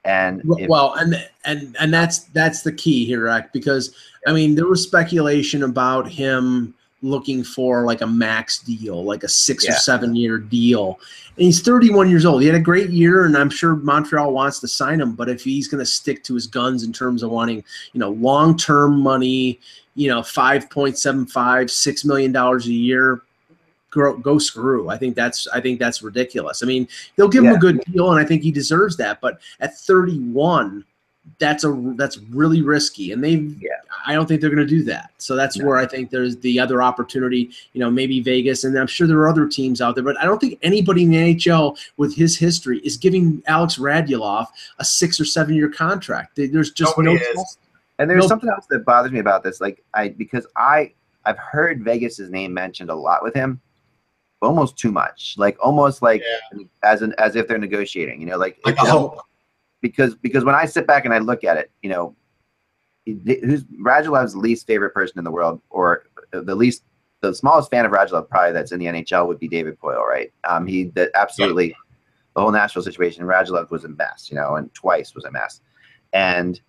[SPEAKER 3] and
[SPEAKER 4] if, well and and and that's that's the key here Rack, because i mean there was speculation about him looking for like a max deal, like a six yeah. or seven year deal. And he's 31 years old. He had a great year, and I'm sure Montreal wants to sign him. But if he's going to stick to his guns in terms of wanting, you know, long term money, you know, 5.75, six million dollars a year, go, go screw. I think that's I think that's ridiculous. I mean, they'll give yeah. him a good deal, and I think he deserves that. But at 31, that's a that's really risky, and they
[SPEAKER 3] Yeah.
[SPEAKER 4] I don't think they're going to do that. So that's
[SPEAKER 3] No.
[SPEAKER 4] where I think there's the other opportunity. You know, maybe Vegas, and I'm sure there are other teams out there, but I don't think anybody in the NHL with his history is giving Alex Radulov a six or seven year contract. There's just
[SPEAKER 2] Nobody
[SPEAKER 4] no.
[SPEAKER 2] is.
[SPEAKER 3] And there's
[SPEAKER 4] No.
[SPEAKER 3] something else that bothers me about this, like I because I I've heard Vegas's name mentioned a lot with him, almost too much, like almost like as an as if they're negotiating, you know, like
[SPEAKER 2] Like
[SPEAKER 3] if-
[SPEAKER 2] a hope.
[SPEAKER 3] Because because when I sit back and I look at it, you know, who's Radulov's least favorite person in the world, or the least the smallest fan of Radulov probably that's in the NHL would be David Poile, right? Um, he that absolutely the whole Nashville situation. Radulov was a mess, you know, and twice was a mess, and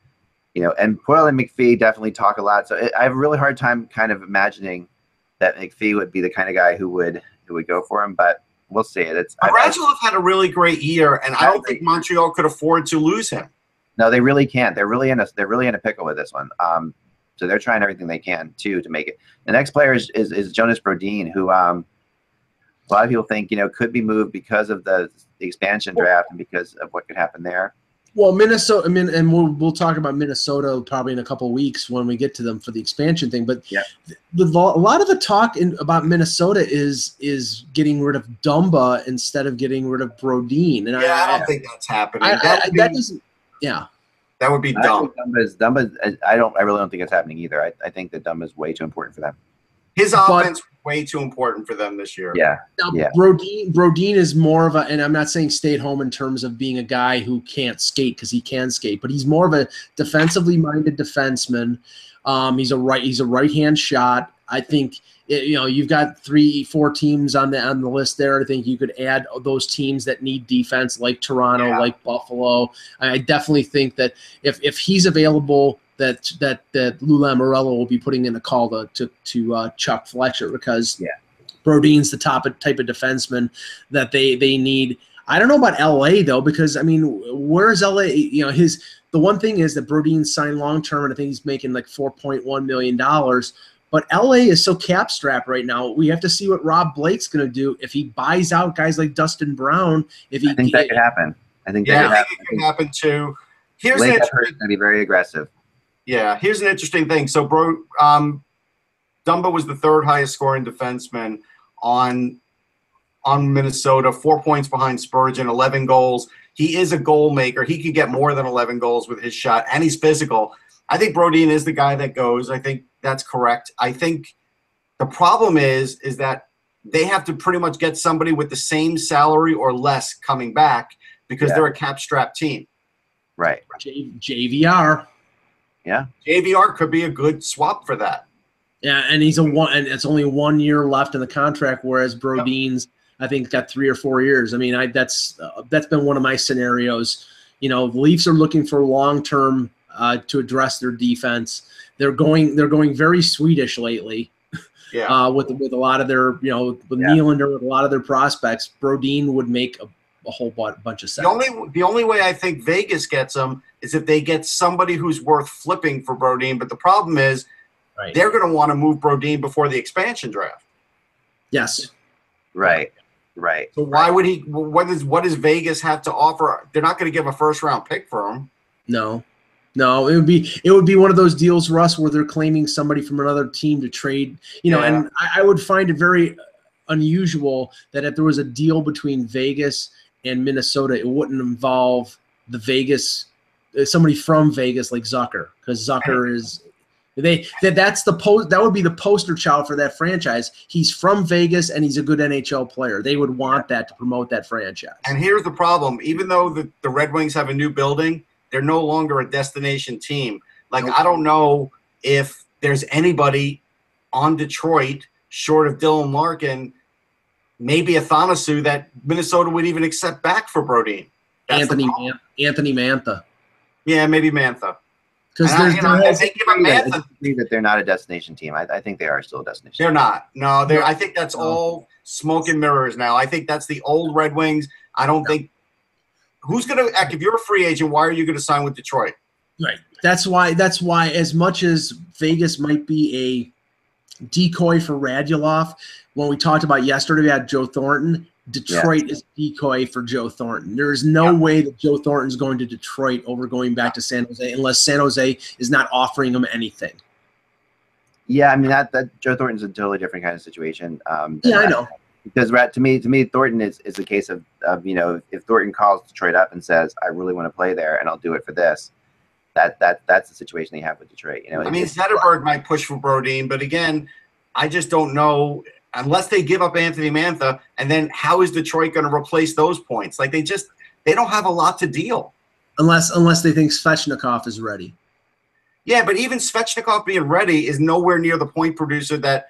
[SPEAKER 3] you know, and Poyle and McPhee definitely talk a lot. So it, I have a really hard time kind of imagining that McPhee would be the kind of guy who would who would go for him, but we'll see. it. It's
[SPEAKER 2] But
[SPEAKER 3] I- I-
[SPEAKER 2] Radulov had a really great year, and I don't think Montreal could afford to lose him.
[SPEAKER 3] No, they really can't. They're really in a they're really in a pickle with this one. Um, so they're trying everything they can too to make it. The next player is is, is Jonas Brodin, who um, a lot of people think you know could be moved because of the, the expansion draft and because of what could happen there.
[SPEAKER 4] Well, Minnesota. I mean, and we'll we'll talk about Minnesota probably in a couple of weeks when we get to them for the expansion thing. But
[SPEAKER 3] Yeah.
[SPEAKER 4] the, the, a lot of the talk in, about Minnesota is is getting rid of Dumba instead of getting rid of Brodin. And
[SPEAKER 2] Yeah, I
[SPEAKER 4] I,
[SPEAKER 2] don't think that's happening.
[SPEAKER 4] I, I,
[SPEAKER 2] that, be,
[SPEAKER 4] that doesn't. Yeah.
[SPEAKER 2] that would be
[SPEAKER 3] I
[SPEAKER 2] dumb.
[SPEAKER 3] think Dumba's Dumba's I don't I really don't think it's happening either. I, I think that Dumba's way too important for them.
[SPEAKER 2] His
[SPEAKER 4] But-
[SPEAKER 2] offense was way too important for them this year.
[SPEAKER 3] Yeah,
[SPEAKER 4] Now,
[SPEAKER 3] Yeah.
[SPEAKER 4] Brodin, Brodin is more of a, and I'm not saying stay at home in terms of being a guy who can't skate because he can skate, but he's more of a defensively minded defenseman. Um, he's a right, he's a right hand shot. I think you know you've got three, four teams on the on the list there. I think you could add those teams that need defense, like Toronto,
[SPEAKER 2] Yeah.
[SPEAKER 4] like Buffalo. I definitely think that if if he's available. That that that Lou Lamoriello will be putting in a call to to, to uh, Chuck Fletcher because
[SPEAKER 3] Yeah.
[SPEAKER 4] Brodin's the top of, type of defenseman that they they need. I don't know about LA though, because I mean, where's LA? You know, his the one thing is that Brodin signed long term, and I think he's making like four point one million dollars. But LA is so cap strapped right now. We have to see what Rob Blake's going to do if he buys out guys like Dustin Brown. If he,
[SPEAKER 3] I think that could happen. I think that
[SPEAKER 2] Yeah,
[SPEAKER 3] could
[SPEAKER 2] I
[SPEAKER 3] happen.
[SPEAKER 2] think it could happen too. Here's an
[SPEAKER 3] Blake
[SPEAKER 2] interesting
[SPEAKER 3] going to be very aggressive.
[SPEAKER 2] Yeah, here's an interesting thing. So, bro, um, Dumba was the third highest scoring defenseman on on Minnesota, four points behind Spurgeon, 11 goals. He is a goal maker. He could get more than 11 goals with his shot, and he's physical. I think Brodin is the guy that goes. I think that's correct. I think the problem is is that they have to pretty much get somebody with the same salary or less coming back because
[SPEAKER 3] Yeah.
[SPEAKER 2] they're a cap strapped team.
[SPEAKER 3] Right.
[SPEAKER 4] J, JVR,
[SPEAKER 2] JVR could be a good swap for that.
[SPEAKER 4] yeah, and he's a one, and it's only one year left in the contract, whereas Brodin's I think got three or four years. I mean, I that's uh, that's been one of my scenarios. You know, the Leafs are looking for long term uh, to address their defense. They're going they're going very Swedish lately
[SPEAKER 2] Yeah.
[SPEAKER 4] uh, with with a lot of their you know with
[SPEAKER 3] Yeah.
[SPEAKER 4] Nylander with a lot of their prospects. Brodin would make a, a whole bunch of sense.
[SPEAKER 2] The only the only way I think Vegas gets them is if they get somebody who's worth flipping for Brodin. But the problem is
[SPEAKER 4] right.
[SPEAKER 2] they're going to want to move Brodin before the expansion draft.
[SPEAKER 4] Yes.
[SPEAKER 3] Right. Right.
[SPEAKER 2] So why would he? What does what does Vegas have to offer? They're not going to give a first round pick for him.
[SPEAKER 4] No. No, it would be it would be one of those deals, Russ, where they're claiming somebody from another team to trade. You know,
[SPEAKER 2] Yeah.
[SPEAKER 4] and I, I would find it very unusual that if there was a deal between Vegas and Minnesota, it wouldn't involve the Vegas uh, somebody from Vegas like Zucker, because Zucker (laughs) is they that that's the post that would be the poster child for that franchise. He's from Vegas and he's a good NHL player. They would want that to promote that franchise.
[SPEAKER 2] And here's the problem: even though the, the Red Wings have a new building, they're no longer a destination team. Like. I don't know if there's anybody on Detroit short of Dylan Larkin, maybe Athanasiou that Minnesota would even accept back for Brodin. That's
[SPEAKER 4] Anthony. Man- Anthony Mantha.
[SPEAKER 2] Yeah, maybe Mantha.
[SPEAKER 4] Because
[SPEAKER 2] I- you know,
[SPEAKER 4] there
[SPEAKER 2] if they give up
[SPEAKER 3] I
[SPEAKER 2] Mantha,
[SPEAKER 3] that they're not a destination team. I, I think they are still a destination.
[SPEAKER 2] they're not. No, they're. I think that's
[SPEAKER 4] No.
[SPEAKER 2] all smoke and mirrors now. I think that's the old Red Wings. I don't think. Who's gonna? act If you're a free agent, why are you gonna sign with Detroit?
[SPEAKER 4] Right. That's why. That's why. As much as Vegas might be a decoy for Radulov, when we talked about yesterday, we had Joe Thornton. Detroit is a decoy for Joe Thornton. There is no yeah. way that Joe Thornton is going to Detroit over going back to San Jose unless San Jose is not offering him anything.
[SPEAKER 3] Yeah, I mean that that Joe Thornton's a totally different kind of situation. Um,
[SPEAKER 4] yeah, I know.
[SPEAKER 3] Because to me, to me, Thornton is, is a case of, of you know if Thornton calls Detroit up and says I really want to play there and I'll do it for this, that that that's the situation they have with Detroit. You know,
[SPEAKER 2] I mean Zetterberg might push for Brodin, but again, I just don't know unless they give up Anthony Mantha, and then how is Detroit going to replace those points? Like they just they don't have a lot to deal.
[SPEAKER 4] Unless unless they think Svechnikov is ready.
[SPEAKER 2] Yeah, but even Svechnikov being ready is nowhere near the point producer that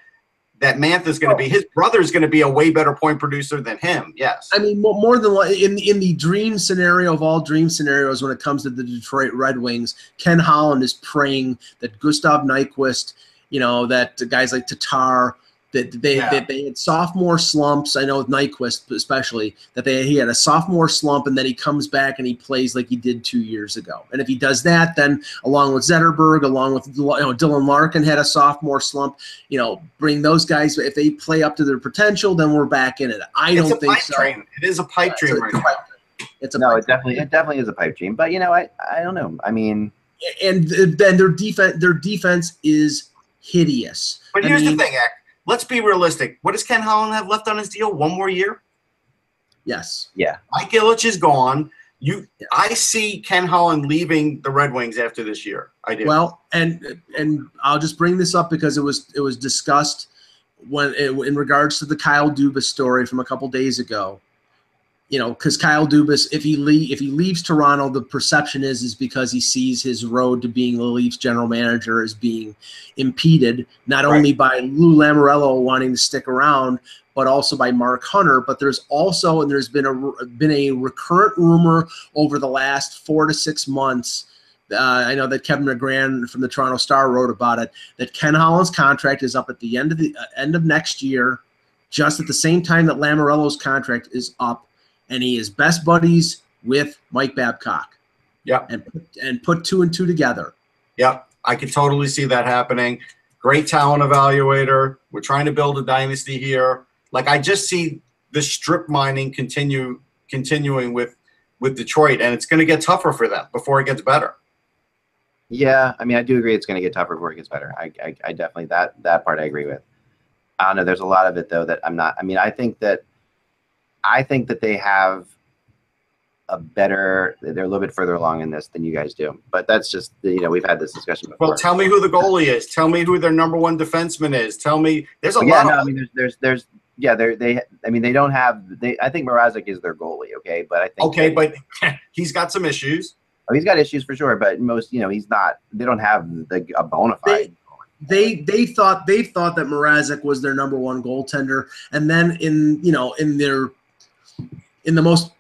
[SPEAKER 2] that Mantha is going to be. His brother is going to be a way better point producer than him. Yes.
[SPEAKER 4] I mean, more than in in the dream scenario of all dream scenarios, when it comes to the Detroit Red Wings, Ken Holland is praying that Gustav Nyquist, you know, that guys like Tatar, that they yeah. that they had sophomore slumps. I know with Nyquist especially that they he had a sophomore slump and then he comes back and he plays like he did two years ago. And if he does that, then along with Zetterberg, along with you know Dylan Larkin had a sophomore slump. You know, bring those guys if they play up to their potential, then we're back in it. I
[SPEAKER 2] it's
[SPEAKER 4] don't think so.
[SPEAKER 2] Dream. It is a pipe yeah, dream right now.
[SPEAKER 3] It's a no, it definitely it definitely is a pipe dream. But you know, I I don't know. I mean,
[SPEAKER 4] and then their defense their defense is hideous.
[SPEAKER 2] But here's I mean, the thing, Ek let's be realistic. What does Ken Holland have left on his deal? One more year?
[SPEAKER 4] Yes.
[SPEAKER 3] Yeah.
[SPEAKER 2] Mike Ilitch is gone. You. I see Ken Holland leaving the Red Wings after this year. I do.
[SPEAKER 4] Well, and and I'll just bring this up because it was it was discussed when it, in regards to the Kyle Dubas story from a couple days ago you know, because Kyle Dubas, if he leave, if he leaves Toronto, the perception is is because he sees his road to being the Leafs general manager as being impeded, not right. only by Lou Lamoriello wanting to stick around, but also by Mark Hunter. But there's also, and there's been a been a recurrent rumor over the last four to six months. Uh, I know that Kevin McGran from the Toronto Star wrote about it. That Ken Holland's contract is up at the end of the uh, end of next year, just at the same time that Lamoriello's contract is up and he is best buddies with Mike Babcock.
[SPEAKER 2] Yeah.
[SPEAKER 4] And and put two and two together.
[SPEAKER 2] Yeah, I can totally see that happening. Great talent evaluator. We're trying to build a dynasty here. Like I just see the strip mining continue continuing with with Detroit, and it's going to get tougher for them before it gets better.
[SPEAKER 3] Yeah, I mean, I do agree it's going to get tougher before it gets better. I, I, I definitely that that part I agree with. I don't know. There's a lot of it though that I'm not. I mean, I think that I think that they have a better they're a little bit further along in this than you guys do but that's just you know we've had this discussion before.
[SPEAKER 2] well tell me who the goalie is. Tell me who their number one defenseman is. Tell me there's a
[SPEAKER 3] yeah,
[SPEAKER 2] lot
[SPEAKER 3] no,
[SPEAKER 2] of
[SPEAKER 3] i mean there's there's there's yeah they're they i mean they don't have they i think Mrazek is their goalie okay but i think
[SPEAKER 2] okay but (laughs) he's got some issues.
[SPEAKER 3] Oh he's got issues for sure but most you know he's not they don't have the a bona fide
[SPEAKER 4] they, they they thought they thought that Mrazek was their number one goaltender, and then in you know in their in the most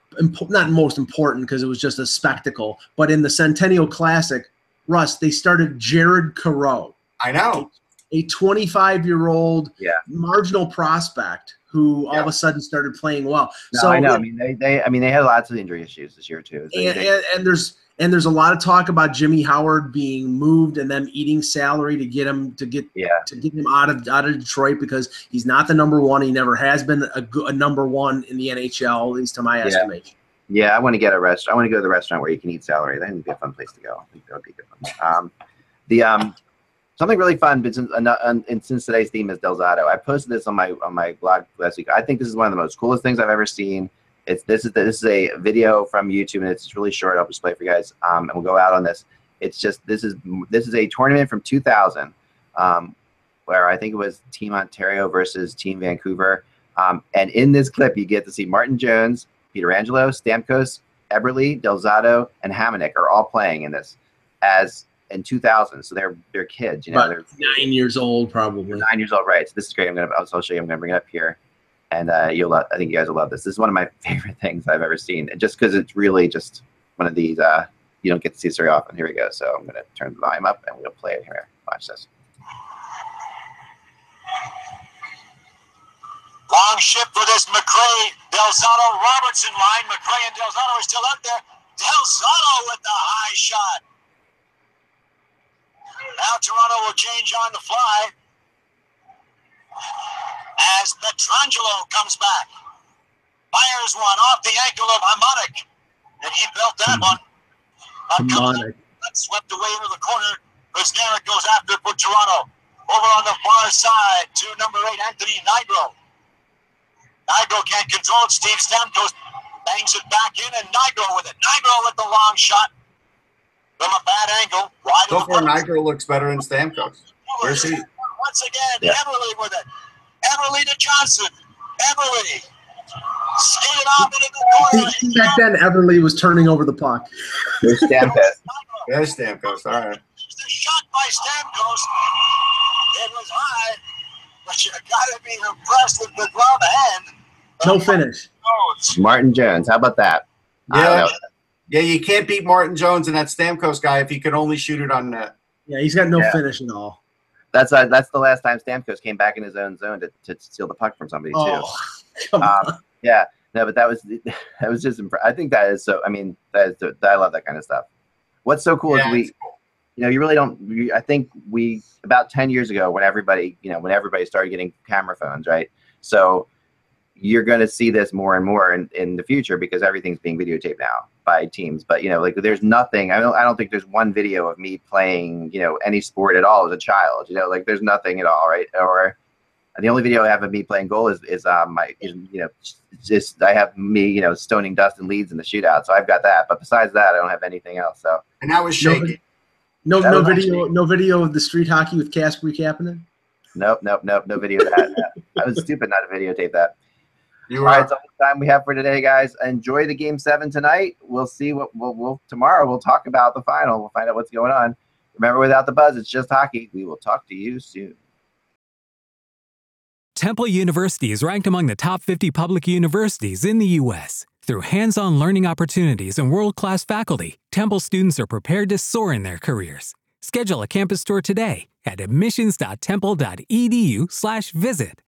[SPEAKER 4] not most important because it was just a spectacle, but in the Centennial Classic, Russ, they started Jared Coreau.
[SPEAKER 2] I know.
[SPEAKER 4] A 25 year old
[SPEAKER 3] yeah.
[SPEAKER 4] marginal prospect who yeah. all of a sudden started playing well.
[SPEAKER 3] No, so I know. It, I mean, they, they, I mean, they had lots of injury issues this year too.
[SPEAKER 4] and, and, and there's, and there's a lot of talk about Jimmy Howard being moved and them eating salary to get him to get
[SPEAKER 3] yeah.
[SPEAKER 4] to get him out of out of Detroit because he's not the number one. He never has been a, a number one in the NHL, at least to my yeah. estimation.
[SPEAKER 3] Yeah, I want to get a rest. I want to go to the restaurant where you can eat salary. That would be a fun place to go. I think that would be a good one. Um, the um, something really fun, but since, and since today's theme is Del Zotto, I posted this on my on my blog last week. I think this is one of the most coolest things I've ever seen. It's this is this is a video from YouTube and it's really short. I'll just play for you guys, um, and we'll go out on this. It's just this is this is a tournament from 2000, um, where I think it was Team Ontario versus Team Vancouver. Um, and in this clip, you get to see Martin Jones, Pietrangelo, Stamkos, Eberle, Del Zotto, and Hamonic are all playing in this as in 2000. So they're they're kids, you know, they're
[SPEAKER 4] nine years old, probably
[SPEAKER 3] nine years old, right? So this is great. I'm gonna I'll show you. I'm gonna bring it up here and uh, you'll love, I think you guys will love this. This is one of my (laughs) favorite things I've ever seen, and just because it's really just one of these uh, you don't get to see this very often. Here we go. So I'm going to turn the volume up and we'll play it here. Watch this.
[SPEAKER 5] Long shift for this McRae, Del Zotto, Robertson line. McRae and Del Zotto are still out there. Del Zotto with the high shot. Now Toronto will change on the fly as Pietrangelo comes back. Fires one off the ankle of Hamonic. And he built that one.
[SPEAKER 4] Hamonic.
[SPEAKER 5] That swept away into the corner. Krasneric goes after it for Toronto. Over on the far side to number eight, Anthony Nigro. Nigro can't control it. Steve Stamkos bangs it back in, and Nigro with it. Nigro with the long shot from a bad angle. Wide
[SPEAKER 2] So far. Nigro looks better than Stamkos. Where's he?
[SPEAKER 5] Once again,
[SPEAKER 3] Yeah.
[SPEAKER 5] Eberle with it. Eberle to Johnson. Eberle. Skated off into the corner.
[SPEAKER 4] Back then, Eberle was turning over the puck.
[SPEAKER 3] There's Stamkos. (laughs)
[SPEAKER 2] There's Stamkos. All right.
[SPEAKER 5] The shot by Stamkos. It was high, but you gotta be impressed with the glove hand.
[SPEAKER 4] No finish.
[SPEAKER 3] Martin Jones. How about that? I don't
[SPEAKER 2] Yeah.
[SPEAKER 3] know.
[SPEAKER 2] Yeah, you can't beat Martin Jones and that Stamkos guy if he could only shoot it on net.
[SPEAKER 4] Yeah, he's got no
[SPEAKER 3] Yeah.
[SPEAKER 4] finish at all.
[SPEAKER 3] That's uh, that's the last time Stamkos came back in his own zone to, to steal the puck from somebody too.
[SPEAKER 4] Oh, (laughs) on.
[SPEAKER 3] Um, yeah, no, but that was (laughs) that was just. Impre- I think that is so. I mean, that is I love that kind of stuff. What's so cool
[SPEAKER 2] Yeah,
[SPEAKER 3] is we,
[SPEAKER 2] cool.
[SPEAKER 3] you know, you really don't. We, I think we about ten years ago when everybody, you know, when everybody started getting camera phones, right? So you're going to see this more and more in, in the future because everything's being videotaped now by teams. But you know, like there's nothing. I don't. I don't think there's one video of me playing, you know, any sport at all as a child. You know, like there's nothing at all, right? Or the only video I have of me playing goal is is um my is, you know just I have me you know stoning Dustin Leeds in the shootout. So I've got that. But besides that, I don't have anything else. So
[SPEAKER 2] And that was
[SPEAKER 4] No,
[SPEAKER 2] shaky.
[SPEAKER 4] No, no video, no video of the street hockey with Cask recapping it.
[SPEAKER 3] nope, nope, nope, no video of that. I was stupid not to videotape that.
[SPEAKER 2] You
[SPEAKER 3] All
[SPEAKER 2] were
[SPEAKER 3] right, that's all the time we have for today, guys. Enjoy the game seven tonight. We'll see what we'll, we'll tomorrow. We'll talk about the final. We'll find out what's going on. Remember, without the buzz, it's just hockey. We will talk to you soon.
[SPEAKER 6] Temple University is ranked among the top 50 public universities in the U.S. Through hands on learning opportunities and world class faculty, Temple students are prepared to soar in their careers. Schedule a campus tour today at admissions.temple.edu/slash visit.